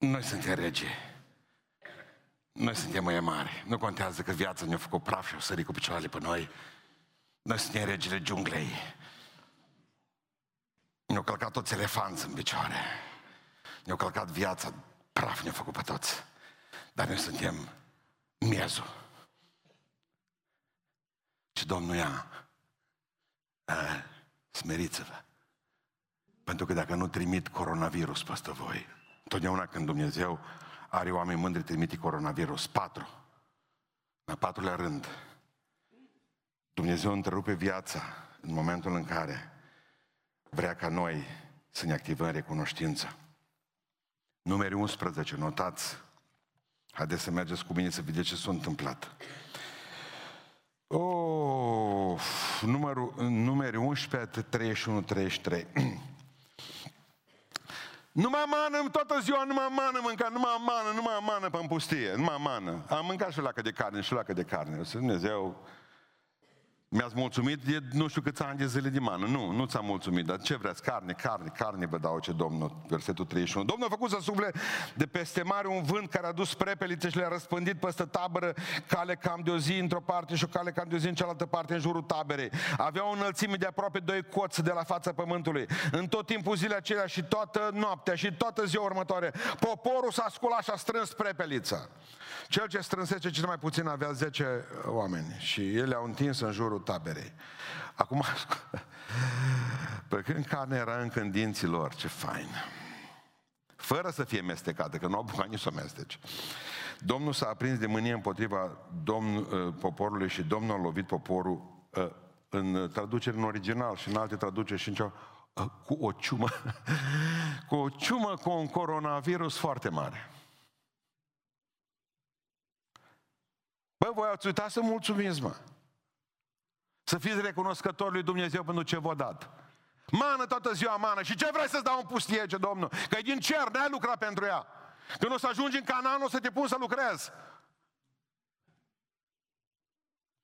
Noi suntem regi. Noi suntem mai mari. Nu contează că viața ne-a făcut praf și o sări cu picioarele pe noi. Noi suntem regele junglei. Ne-au călcat toți elefanți în picioare. Ne-au călcat viața, praf ne-a făcut pe toți. Dar noi suntem miezul. Și Domnul ia, smeriți-vă. Pentru că dacă nu trimit coronavirus peste voi, Totdeauna când Dumnezeu are oameni mândri, trimite coronavirus. Patru. La patrulea rând, Dumnezeu întrerupe viața în momentul în care vrea ca noi să ne activăm recunoștința. Numeri 11, notați. Haideți să mergeți cu mine să vedeți ce s-a întâmplat. Oh, numărul, numeri 11, 31, 33. Numai mană, toată ziua numai mană mânca, numai mană, numai mană pe pustie, numai mană. Am mâncat și lacă de carne, și lacă de carne. Să Dumnezeu mi-ați mulțumit de nu știu câți ani de zile de mană. Nu, nu ți-am mulțumit, dar ce vreți? Carne, carne, carne vă dau ce Domnul, versetul 31. Domnul a făcut să sufle de peste mare un vânt care a dus prepelițe și le-a răspândit peste tabără cale cam de o zi într-o parte și o cale cam de o zi în cealaltă parte în jurul taberei. Avea o înălțime de aproape doi coți de la fața pământului. În tot timpul zilei acelea și toată noaptea și toată ziua următoare, poporul s-a sculat și a strâns prepelița. Cel ce strânsese cel mai puțin avea 10 oameni și ele au întins în jurul taberei. Acum, pe când carne era încă în dinții lor, ce fain. Fără să fie mestecată, că nu au bucat nici să mestece. Domnul s-a aprins de mânie împotriva domn, uh, poporului și Domnul a lovit poporul uh, în traducere în original și în alte traduceri și în cea, uh, cu o ciumă, cu o ciumă cu un coronavirus foarte mare. Bă, voi ați uitat să mulțumiți, mă. Să fiți recunoscători lui Dumnezeu pentru ce v-a dat. Mană toată ziua, mană. Și ce vrei să-ți dau în pustie, ce Domnul? Că e din cer, n-ai lucrat pentru ea. Când o să ajungi în Canaan, o să te pun să lucrezi.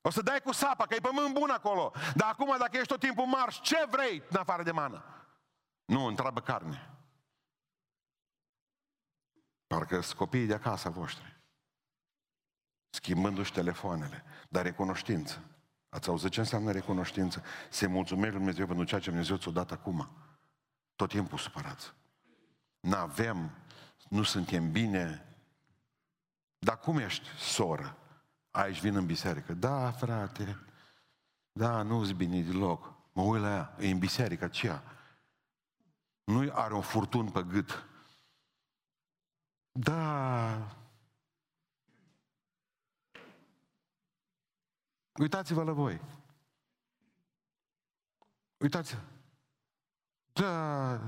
O să dai cu sapa, că e pământ bun acolo. Dar acum, dacă ești tot timpul marș, ce vrei în afară de mană? Nu, întreabă carne. Parcă sunt copiii de acasă voștri schimbându-și telefoanele, dar recunoștință. Ați auzit ce înseamnă recunoștință? Se mulțumește lui Dumnezeu pentru ceea ce Dumnezeu ți-a dat acum. Tot timpul supărați. N-avem, nu suntem bine. Dar cum ești, soră? Aici vin în biserică. Da, frate. Da, nu-ți bine deloc. Mă uit la ea. E în biserică aceea. Nu are un furtun pe gât. Da. Uitați-vă la voi. Uitați-vă. Da.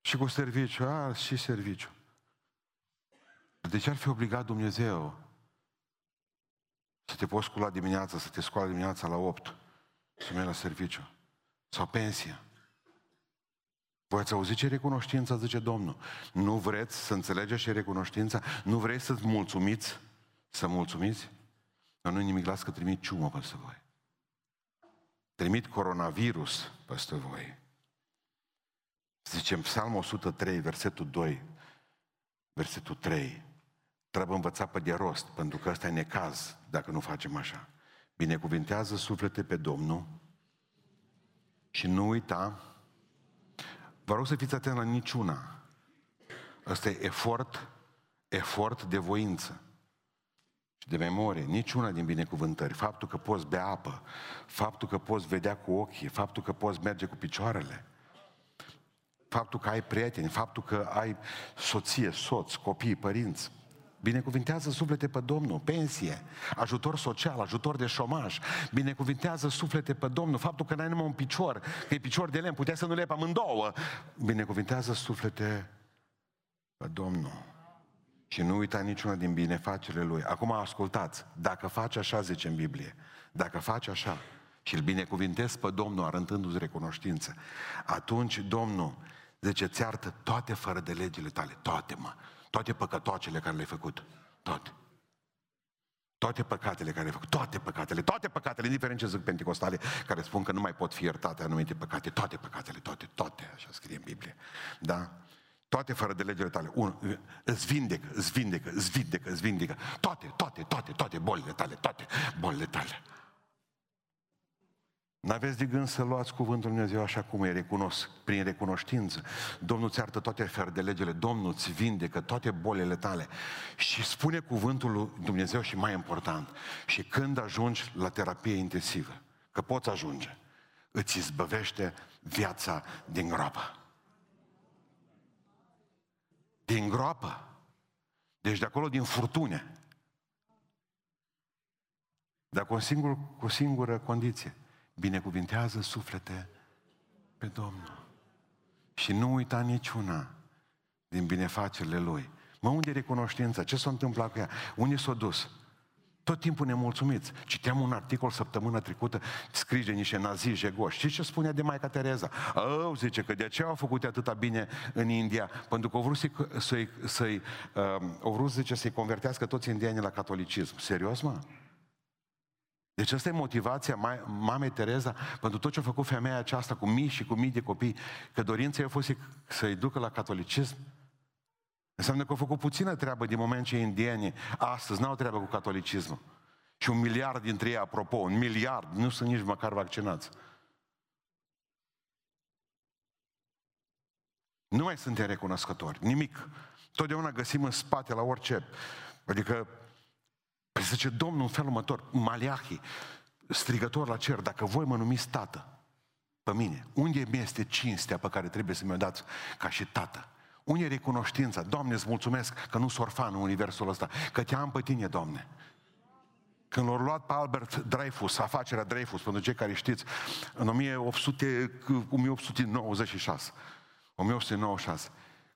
Și cu serviciu, a, și serviciu. De ce ar fi obligat Dumnezeu să te poți scula dimineața, să te scoală dimineața la 8, să mergi la serviciu? Sau pensia? Voi ați auzit ce recunoștință zice Domnul? Nu vreți să înțelegeți ce recunoștința? Nu vreți să-ți mulțumiți? Să mulțumiți? Dar nu nimic, las că trimit ciumă peste voi. Trimit coronavirus peste voi. Zicem Psalm 103, versetul 2, versetul 3. Trebuie învățat pe de rost, pentru că ăsta e necaz dacă nu facem așa. Binecuvintează suflete pe Domnul și nu uita, vă rog să fiți atent la niciuna. Ăsta e efort, efort de voință și de memorie, niciuna din binecuvântări. Faptul că poți bea apă, faptul că poți vedea cu ochii, faptul că poți merge cu picioarele, faptul că ai prieteni, faptul că ai soție, soț, copii, părinți, Binecuvintează suflete pe Domnul, pensie, ajutor social, ajutor de șomaj. Binecuvintează suflete pe Domnul, faptul că n-ai numai un picior, că e picior de lemn, putea să nu le amândouă. Binecuvintează suflete pe Domnul. Și nu uita niciuna din binefacerile Lui. Acum ascultați, dacă faci așa, zice în Biblie, dacă faci așa și îl binecuvintezi pe Domnul arătându-ți recunoștință, atunci Domnul, zice, ți artă toate fără de legile tale, toate mă, toate păcătoacele care le-ai făcut. Toate. Toate păcatele care le-ai făcut. Toate păcatele. Toate păcatele, indiferent ce zic penticostale, care spun că nu mai pot fi iertate anumite păcate. Toate păcatele, toate, toate, așa scrie în Biblie. Da? Toate fără de legile tale. Un, îți vindecă, îți vindecă, îți vindecă, îți vindecă. Toate, toate, toate, toate bolile tale, toate bolile tale. N-aveți de gând să luați cuvântul Lui Dumnezeu așa cum e, recunosc, prin recunoștință. Domnul ți arată toate de legile, Domnul îți vindecă toate bolile tale. Și spune cuvântul Lui Dumnezeu și mai important, și când ajungi la terapie intensivă, că poți ajunge, îți izbăvește viața din groapă. Din groapă. Deci de acolo din furtune. Dar cu o, singur, cu o singură condiție – binecuvintează suflete pe Domnul. Și nu uita niciuna din binefacerile Lui. Mă, unde e recunoștința? Ce s-a întâmplat cu ea? Unde s-a dus? Tot timpul nemulțumiți. Citeam un articol săptămână trecută, scris de niște nazi jegoși. Știți ce spunea de Maica Tereza? Oh, zice că de ce au făcut atâta bine în India? Pentru că au vrut să-i, să-i, să-i uh, au vrut, zice, să-i convertească toți indienii la catolicism. Serios, mă? Deci asta e motivația mamei Tereza pentru tot ce a făcut femeia aceasta cu mii și cu mii de copii, că dorința ei a fost să-i ducă la catolicism. Înseamnă că au făcut puțină treabă din moment ce indienii astăzi n-au treabă cu catolicismul. Și un miliard dintre ei, apropo, un miliard, nu sunt nici măcar vaccinați. Nu mai suntem recunoscători, nimic. Totdeauna găsim în spate la orice. Adică Păi zice Domnul în felul următor, Maliahi, strigător la cer, dacă voi mă numiți tată, pe mine, unde mi este cinstea pe care trebuie să mi-o dați ca și tată? Unde e recunoștința? Doamne, îți mulțumesc că nu sunt orfan în universul ăsta, că te am pe tine, Doamne. Când l-au luat pe Albert Dreyfus, afacerea Dreyfus, pentru cei care știți, în 1800, 1896, 1896,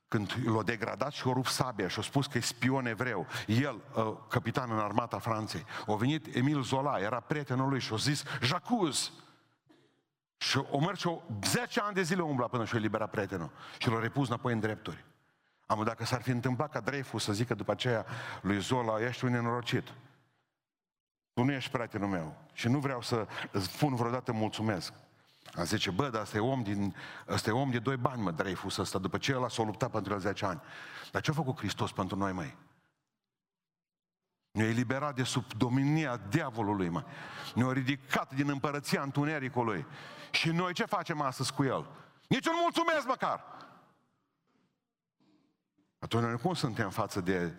când l-a degradat și a rupt sabia și a spus că e spion evreu, el, uh, capitan în armata Franței, a venit Emil Zola, era prietenul lui și a zis, Jacuz! Și o mers și o 10 ani de zile umbla până și-a eliberat prietenul și l-a repus înapoi în drepturi. Am dacă s-ar fi întâmplat ca Dreyfus să zică după aceea lui Zola, ești un nenorocit. Tu nu ești prietenul meu și nu vreau să îți spun vreodată mulțumesc. A zice, bă, dar ăsta e om, din, ăsta e om de doi bani, mă, Dreyfus ăsta, după ce el s-a luptat pentru el 10 ani. Dar ce a făcut Hristos pentru noi, mai? Ne-a eliberat de sub dominia diavolului, mă. Ne-a ridicat din împărăția întunericului. Și noi ce facem astăzi cu el? Nici un mulțumesc măcar! Atunci noi cum suntem față de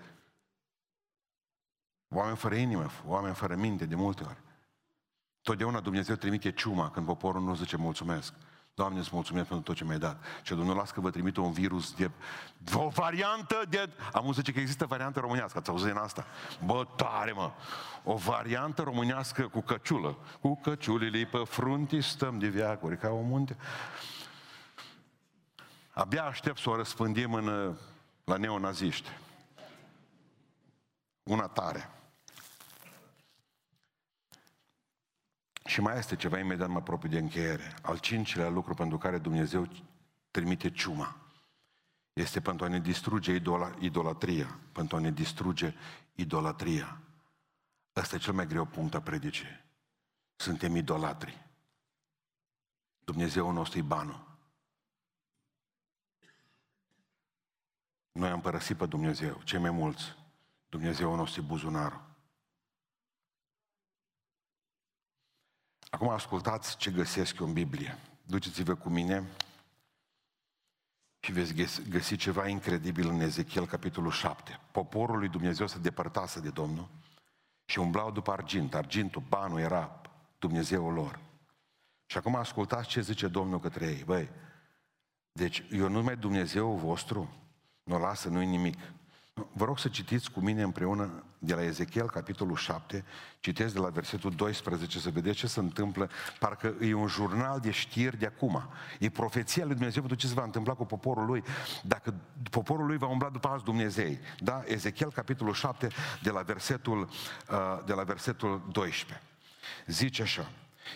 oameni fără inimă, oameni fără minte de multe ori? Totdeauna Dumnezeu trimite ciuma când poporul nu zice mulțumesc. Doamne, îți mulțumesc pentru tot ce mi-ai dat. Și Domnul, las că vă trimit un virus de o variantă de... Am zice că există variantă românească, ați auzit din asta? Bă, tare, mă! O variantă românească cu căciulă. Cu căciulile pe frunti stăm de viacuri, ca o munte. Abia aștept să o răspândim în, la neonaziști. Una tare. Și mai este ceva, imediat mă apropii de încheiere. Al cincilea lucru pentru care Dumnezeu trimite ciuma. Este pentru a ne distruge idola, idolatria. Pentru a ne distruge idolatria. Ăsta e cel mai greu punct a predicii. Suntem idolatri. Dumnezeu nostru e banul. Noi am părăsit pe Dumnezeu, cei mai mulți. Dumnezeu nostru e buzunarul. Acum ascultați ce găsesc eu în Biblie. Duceți-vă cu mine și veți găsi ceva incredibil în Ezechiel, capitolul 7. Poporul lui Dumnezeu se depărtase de Domnul și umblau după argint. Argintul, banul era Dumnezeul lor. Și acum ascultați ce zice Domnul către ei. Băi, deci eu nu mai Dumnezeu vostru, nu lasă, nu-i nimic. Vă rog să citiți cu mine împreună de la Ezechiel, capitolul 7, citesc de la versetul 12 să vedeți ce se întâmplă, parcă e un jurnal de știri de acum. E profeția lui Dumnezeu pentru ce se va întâmpla cu poporul lui, dacă poporul lui va umbla după alți Dumnezei. Da? Ezechiel, capitolul 7, de la versetul, uh, de la versetul 12. Zice așa,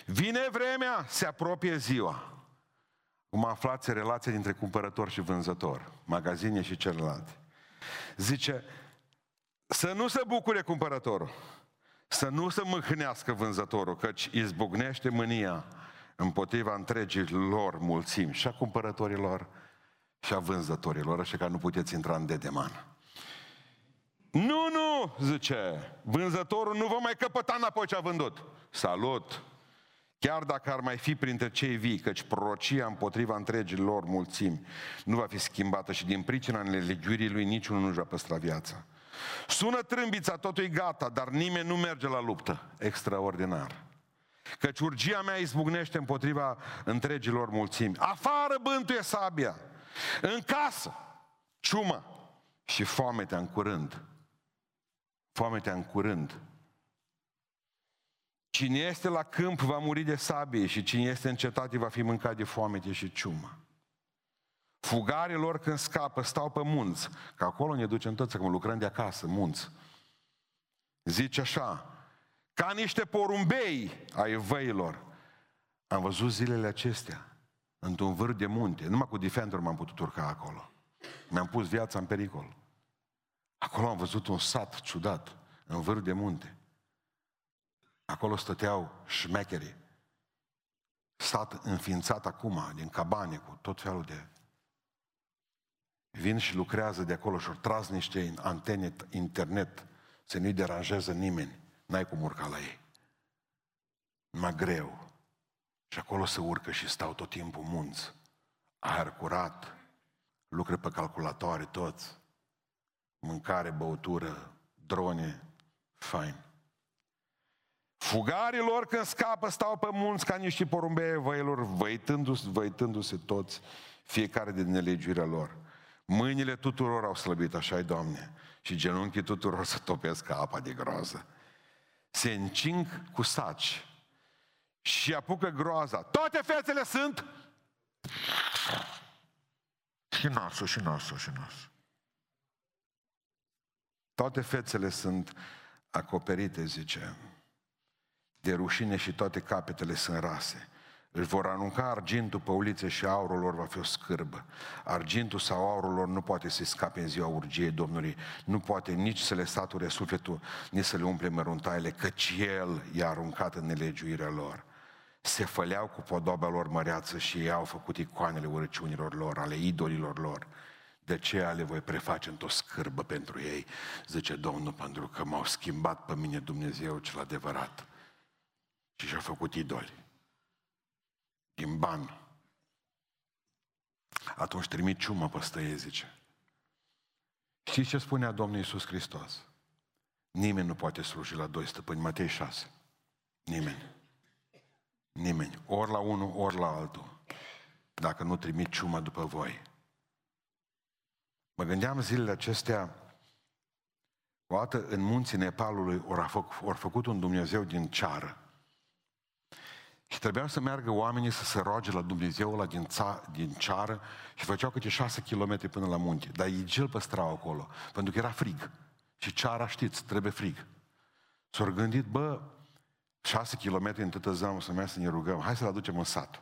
vine vremea, se apropie ziua. Cum aflați relația dintre cumpărător și vânzător, magazine și celelalte. Zice, să nu se bucure cumpărătorul, să nu se mâhnească vânzătorul, căci izbucnește mânia împotriva întregii lor mulțimi, și a cumpărătorilor și a vânzătorilor, așa că nu puteți intra în dedeman. Nu, nu, zice, vânzătorul nu va mai căpăta înapoi ce a vândut. Salut! Chiar dacă ar mai fi printre cei vii, căci prorocia împotriva întregii lor mulțimi nu va fi schimbată și din pricina nelegiurii lui niciunul nu-și va păstra viața. Sună trâmbița, totul e gata, dar nimeni nu merge la luptă. Extraordinar. Căci urgia mea izbucnește împotriva întregilor mulțimi. Afară bântuie sabia. În casă, ciuma și foametea în curând. Foametea în curând. Cine este la câmp va muri de sabie și cine este în cetate va fi mâncat de foamete și ciumă. Fugarii lor când scapă stau pe munți, că acolo ne ducem toți acum, lucrăm de acasă, munți. Zice așa, ca niște porumbei ai văilor. Am văzut zilele acestea, într-un vârf de munte, numai cu Defender m-am putut urca acolo. Mi-am pus viața în pericol. Acolo am văzut un sat ciudat, în vârf de munte. Acolo stăteau șmecherii. Sat înființat acum, din cabane, cu tot felul de... Vin și lucrează de acolo și au tras niște antene internet să nu-i deranjeze nimeni. N-ai cum urca la ei. Numai greu. Și acolo se urcă și stau tot timpul munți. Aer curat, lucre pe calculatoare toți, mâncare, băutură, drone, fain. Fugarilor când scapă stau pe munți ca niște porumbei văilor, văitându-se, văitându-se toți, fiecare din nelegiurile lor. Mâinile tuturor au slăbit, așa Doamne, și genunchii tuturor să topesc ca apa de groază. Se încing cu saci și apucă groaza. Toate fețele sunt și nasul, și nasul, și nasul. Toate fețele sunt acoperite, zice de rușine și toate capetele sunt rase. Își vor arunca argintul pe ulițe și aurul lor va fi o scârbă. Argintul sau aurul lor nu poate să scape în ziua urgiei Domnului, nu poate nici să le sature sufletul, nici să le umple măruntaile, căci El i-a aruncat în nelegiuirea lor. Se făleau cu podoba lor măreață și ei au făcut icoanele urăciunilor lor, ale idolilor lor. De aceea le voi preface într-o scârbă pentru ei, zice Domnul, pentru că m-au schimbat pe mine Dumnezeu cel adevărat și și-a făcut idoli. Din ban. Atunci trimit ciumă pe stăie, zice. Știți ce spunea Domnul Iisus Hristos? Nimeni nu poate sluji la doi stăpâni. Matei 6. Nimeni. Nimeni. Ori la unul, ori la altul. dacă nu trimit ciuma după voi. Mă gândeam zilele acestea, o dată în munții Nepalului ori, făcut, ori făcut un Dumnezeu din ceară. Și trebuia să meargă oamenii să se roage la Dumnezeu ăla din, ța, din ceară și făceau câte șase kilometri până la munte. Dar ei gel păstrau acolo, pentru că era frig. Și ceara, știți, trebuie frig. S-au gândit, bă, șase kilometri în tătă zeamă să mergem să ne rugăm, hai să-l aducem în sat.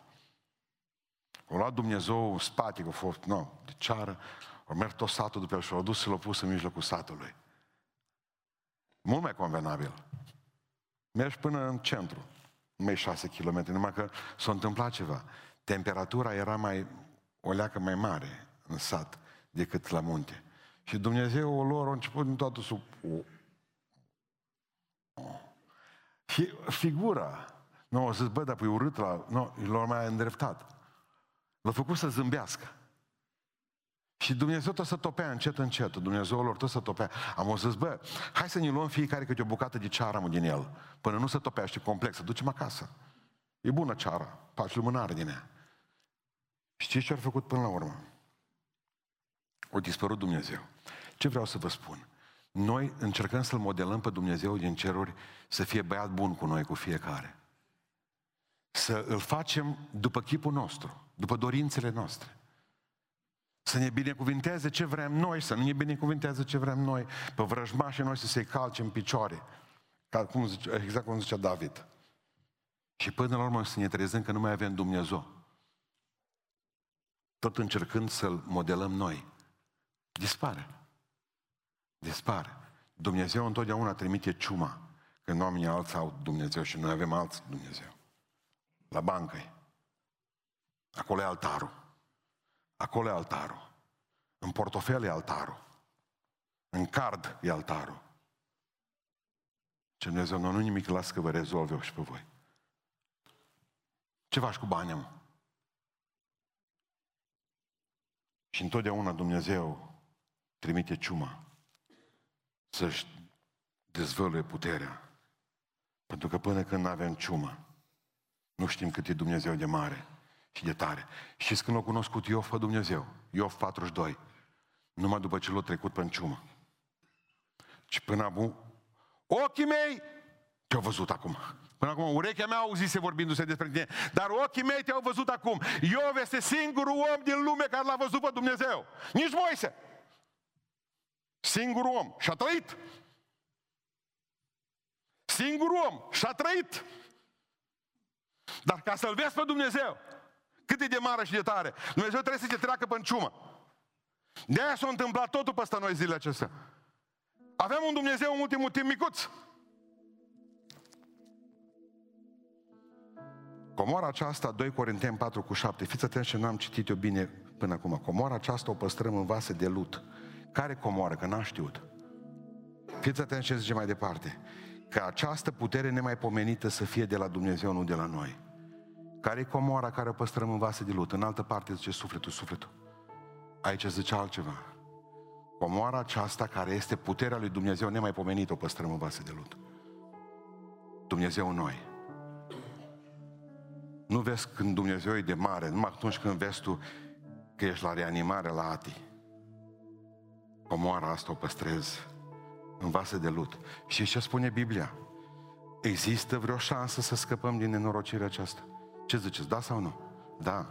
O luat Dumnezeu în spate, că a fost, nu, de ceară, au mers tot satul după el și l-au dus să l-au pus în mijlocul satului. Mult mai convenabil. Mergi până în centru, mai șase kilometri, numai că s-a întâmplat ceva. Temperatura era mai, o leacă mai mare în sat decât la munte. Și Dumnezeu lor a început din toată sub... Și figura, nu, o zis, bă, dar păi urât la... Nu, l-a mai îndreptat. L-a făcut să zâmbească. Și Dumnezeu tot să topea încet, încet. Dumnezeu lor tot să topea. Am o zis, bă, hai să ne luăm fiecare câte o bucată de cearamă din el, până nu se topește complex, să ducem acasă. E bună ceara, faci lumânare din ea. Știți ce au făcut până la urmă? O dispărut Dumnezeu. Ce vreau să vă spun? Noi încercăm să-L modelăm pe Dumnezeu din ceruri să fie băiat bun cu noi, cu fiecare. Să îl facem după chipul nostru, după dorințele noastre. Să ne binecuvinteze ce vrem noi, să nu ne binecuvinteze ce vrem noi, pe vrăjmașii noi să se calce în picioare. Ca cum zice, exact cum zicea David. Și până la urmă să ne trezim că nu mai avem Dumnezeu. Tot încercând să-L modelăm noi. Dispare. Dispare. Dumnezeu întotdeauna trimite ciuma când oamenii alții au Dumnezeu și noi avem alți Dumnezeu. La bancă Acolo e altarul. Acolo e altarul. În portofel e altarul. În card e altarul. Ce Dumnezeu, nu, nu nimic, las că vă rezolve și pe voi. Ce faci cu banii, mă? Și întotdeauna Dumnezeu trimite ciuma să-și dezvăluie puterea. Pentru că până când nu avem ciumă, nu știm cât e Dumnezeu de mare și de tare. Și când l-a cunoscut Iov pe Dumnezeu, Iov 42, numai după ce l-a trecut pe ciumă. Și până acum, ochii mei te-au văzut acum. Până acum, urechea mea auzise vorbindu-se despre tine, dar ochii mei te-au văzut acum. Iov este singurul om din lume care l-a văzut pe Dumnezeu. Nici Moise. Singurul om. Și a trăit. Singurul om. Și a trăit. Dar ca să-L vezi pe Dumnezeu, cât e de mare și de tare, Dumnezeu trebuie să te treacă pe ciumă. De aia s-a întâmplat totul peste noi zilele acestea. Avem un Dumnezeu în ultimul timp micuț. Comora aceasta, 2 Corinteni 4 cu 7, fiți atenți și n-am citit-o bine până acum. Comora aceasta o păstrăm în vase de lut. Care comoară? Că n-am știut. Fiți atenți ce zice mai departe. Că această putere nemaipomenită să fie de la Dumnezeu, nu de la noi. Care e comoara care o păstrăm în vase de lut? În altă parte zice sufletul, sufletul. Aici zice altceva. Comoara aceasta care este puterea lui Dumnezeu nemaipomenită o păstrăm în vase de lut. Dumnezeu în noi. Nu vezi când Dumnezeu e de mare, numai atunci când vezi tu că ești la reanimare la Ati. Comoara asta o păstrezi în vase de lut. Și ce spune Biblia? Există vreo șansă să scăpăm din nenorocirea aceasta? Ce ziceți, da sau nu? Da.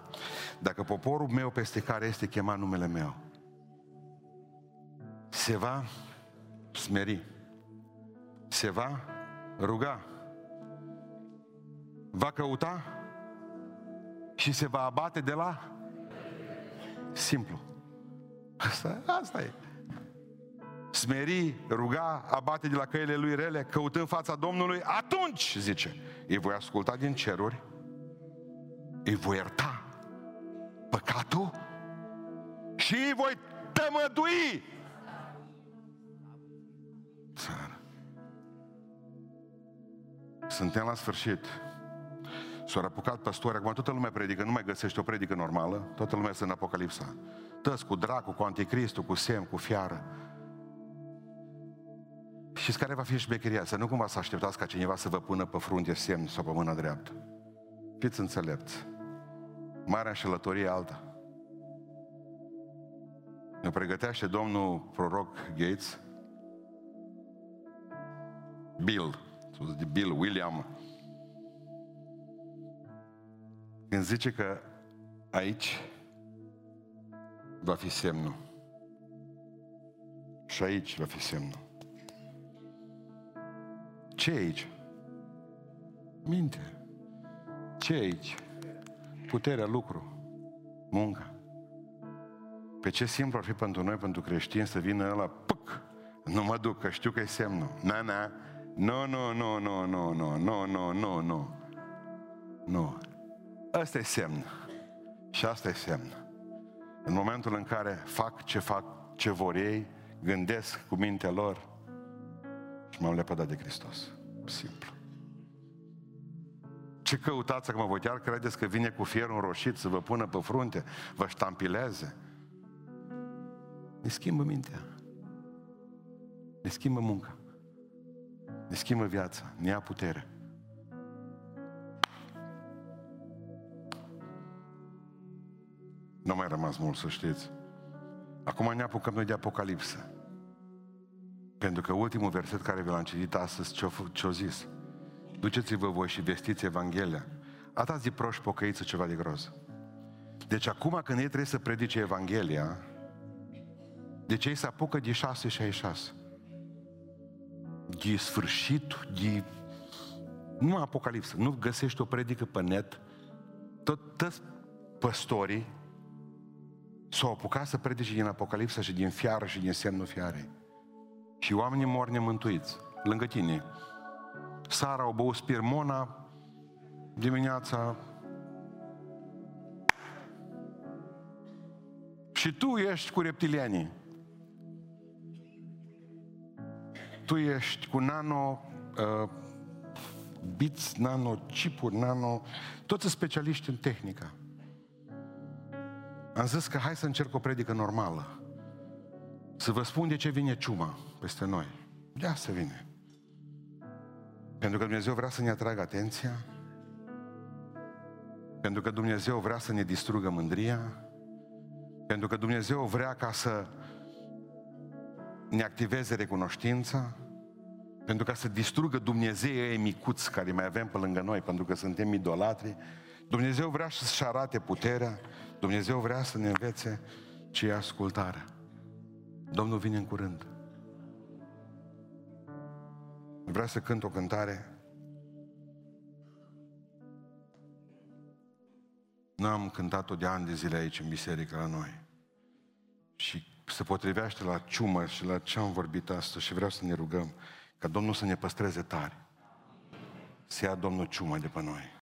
Dacă poporul meu peste care este chemat numele meu se va smeri, se va ruga, va căuta și se va abate de la simplu. Asta, asta e. Smeri, ruga, abate de la căile lui rele, căutând fața Domnului, atunci, zice, îi voi asculta din ceruri îi voi ierta păcatul și îi voi tămădui. Țară. Suntem la sfârșit. S-au apucat păstori, acum toată lumea predică, nu mai găsește o predică normală, toată lumea este în Apocalipsa. Tăți cu dracu, cu anticristul, cu sem, cu fiară. Și care va fi șmecheria? Să nu cumva să așteptați ca cineva să vă pună pe frunte semn sau pe mâna dreaptă. Fiți înțelepți. Marea înșelătorie alta. Ne pregătește domnul proroc Gates, Bill, de Bill, William, când zice că aici va fi semnul. Și aici va fi semnul. Ce e aici? Minte. Ce e aici? Puterea, lucru, munca. Pe ce simplu ar fi pentru noi, pentru creștini, să vină ăla, puc, nu mă duc, că știu că e semnul. Na, na, nu, nu, nu, nu, nu, nu, nu, nu, nu, nu. Nu. Asta e semn. Și asta e semn. În momentul în care fac ce fac, ce vor ei, gândesc cu mintea lor și m-am lepădat de Hristos. Simplu. Ce căutați acum voi? Chiar credeți că vine cu fierul înroșit să vă pună pe frunte, vă ștampileze? Ne schimbă mintea. Ne schimbă munca. Ne schimbă viața. Ne ia putere. Nu mai rămas mult, să știți. Acum ne apucăm noi de Apocalipsă. Pentru că ultimul verset care vi l-am citit astăzi, ce-o, ce-o zis? Duceți-vă voi și vestiți Evanghelia. Atați de proști pocăiță ceva de groz. Deci acum când ei trebuie să predice Evanghelia, de ce ei se apucă de 666? De sfârșit, de... Nu apocalipsă, nu găsești o predică pe net, tot, toți păstorii s-au apucat să predice din Apocalipsa și din fiară și din semnul fiarei. Și oamenii mor nemântuiți, lângă tine. Sara au băut spirmona, dimineața și tu ești cu reptilianii. Tu ești cu nano uh, bits, nano chipuri, nano... Toți specialiști în tehnica. Am zis că hai să încerc o predică normală. Să vă spun de ce vine ciuma peste noi. De asta vine. Pentru că Dumnezeu vrea să ne atragă atenția, pentru că Dumnezeu vrea să ne distrugă mândria, pentru că Dumnezeu vrea ca să ne activeze recunoștința, pentru ca să distrugă Dumnezeu ei micuți care mai avem pe lângă noi, pentru că suntem idolatri. Dumnezeu vrea să-și arate puterea, Dumnezeu vrea să ne învețe ce e ascultarea. Domnul vine în curând. Vreau să cânt o cântare. Nu am cântat-o de ani de zile aici în biserică la noi. Și se potrivește la ciumă și la ce am vorbit astăzi și vreau să ne rugăm ca Domnul să ne păstreze tare. Să ia Domnul ciumă de pe noi.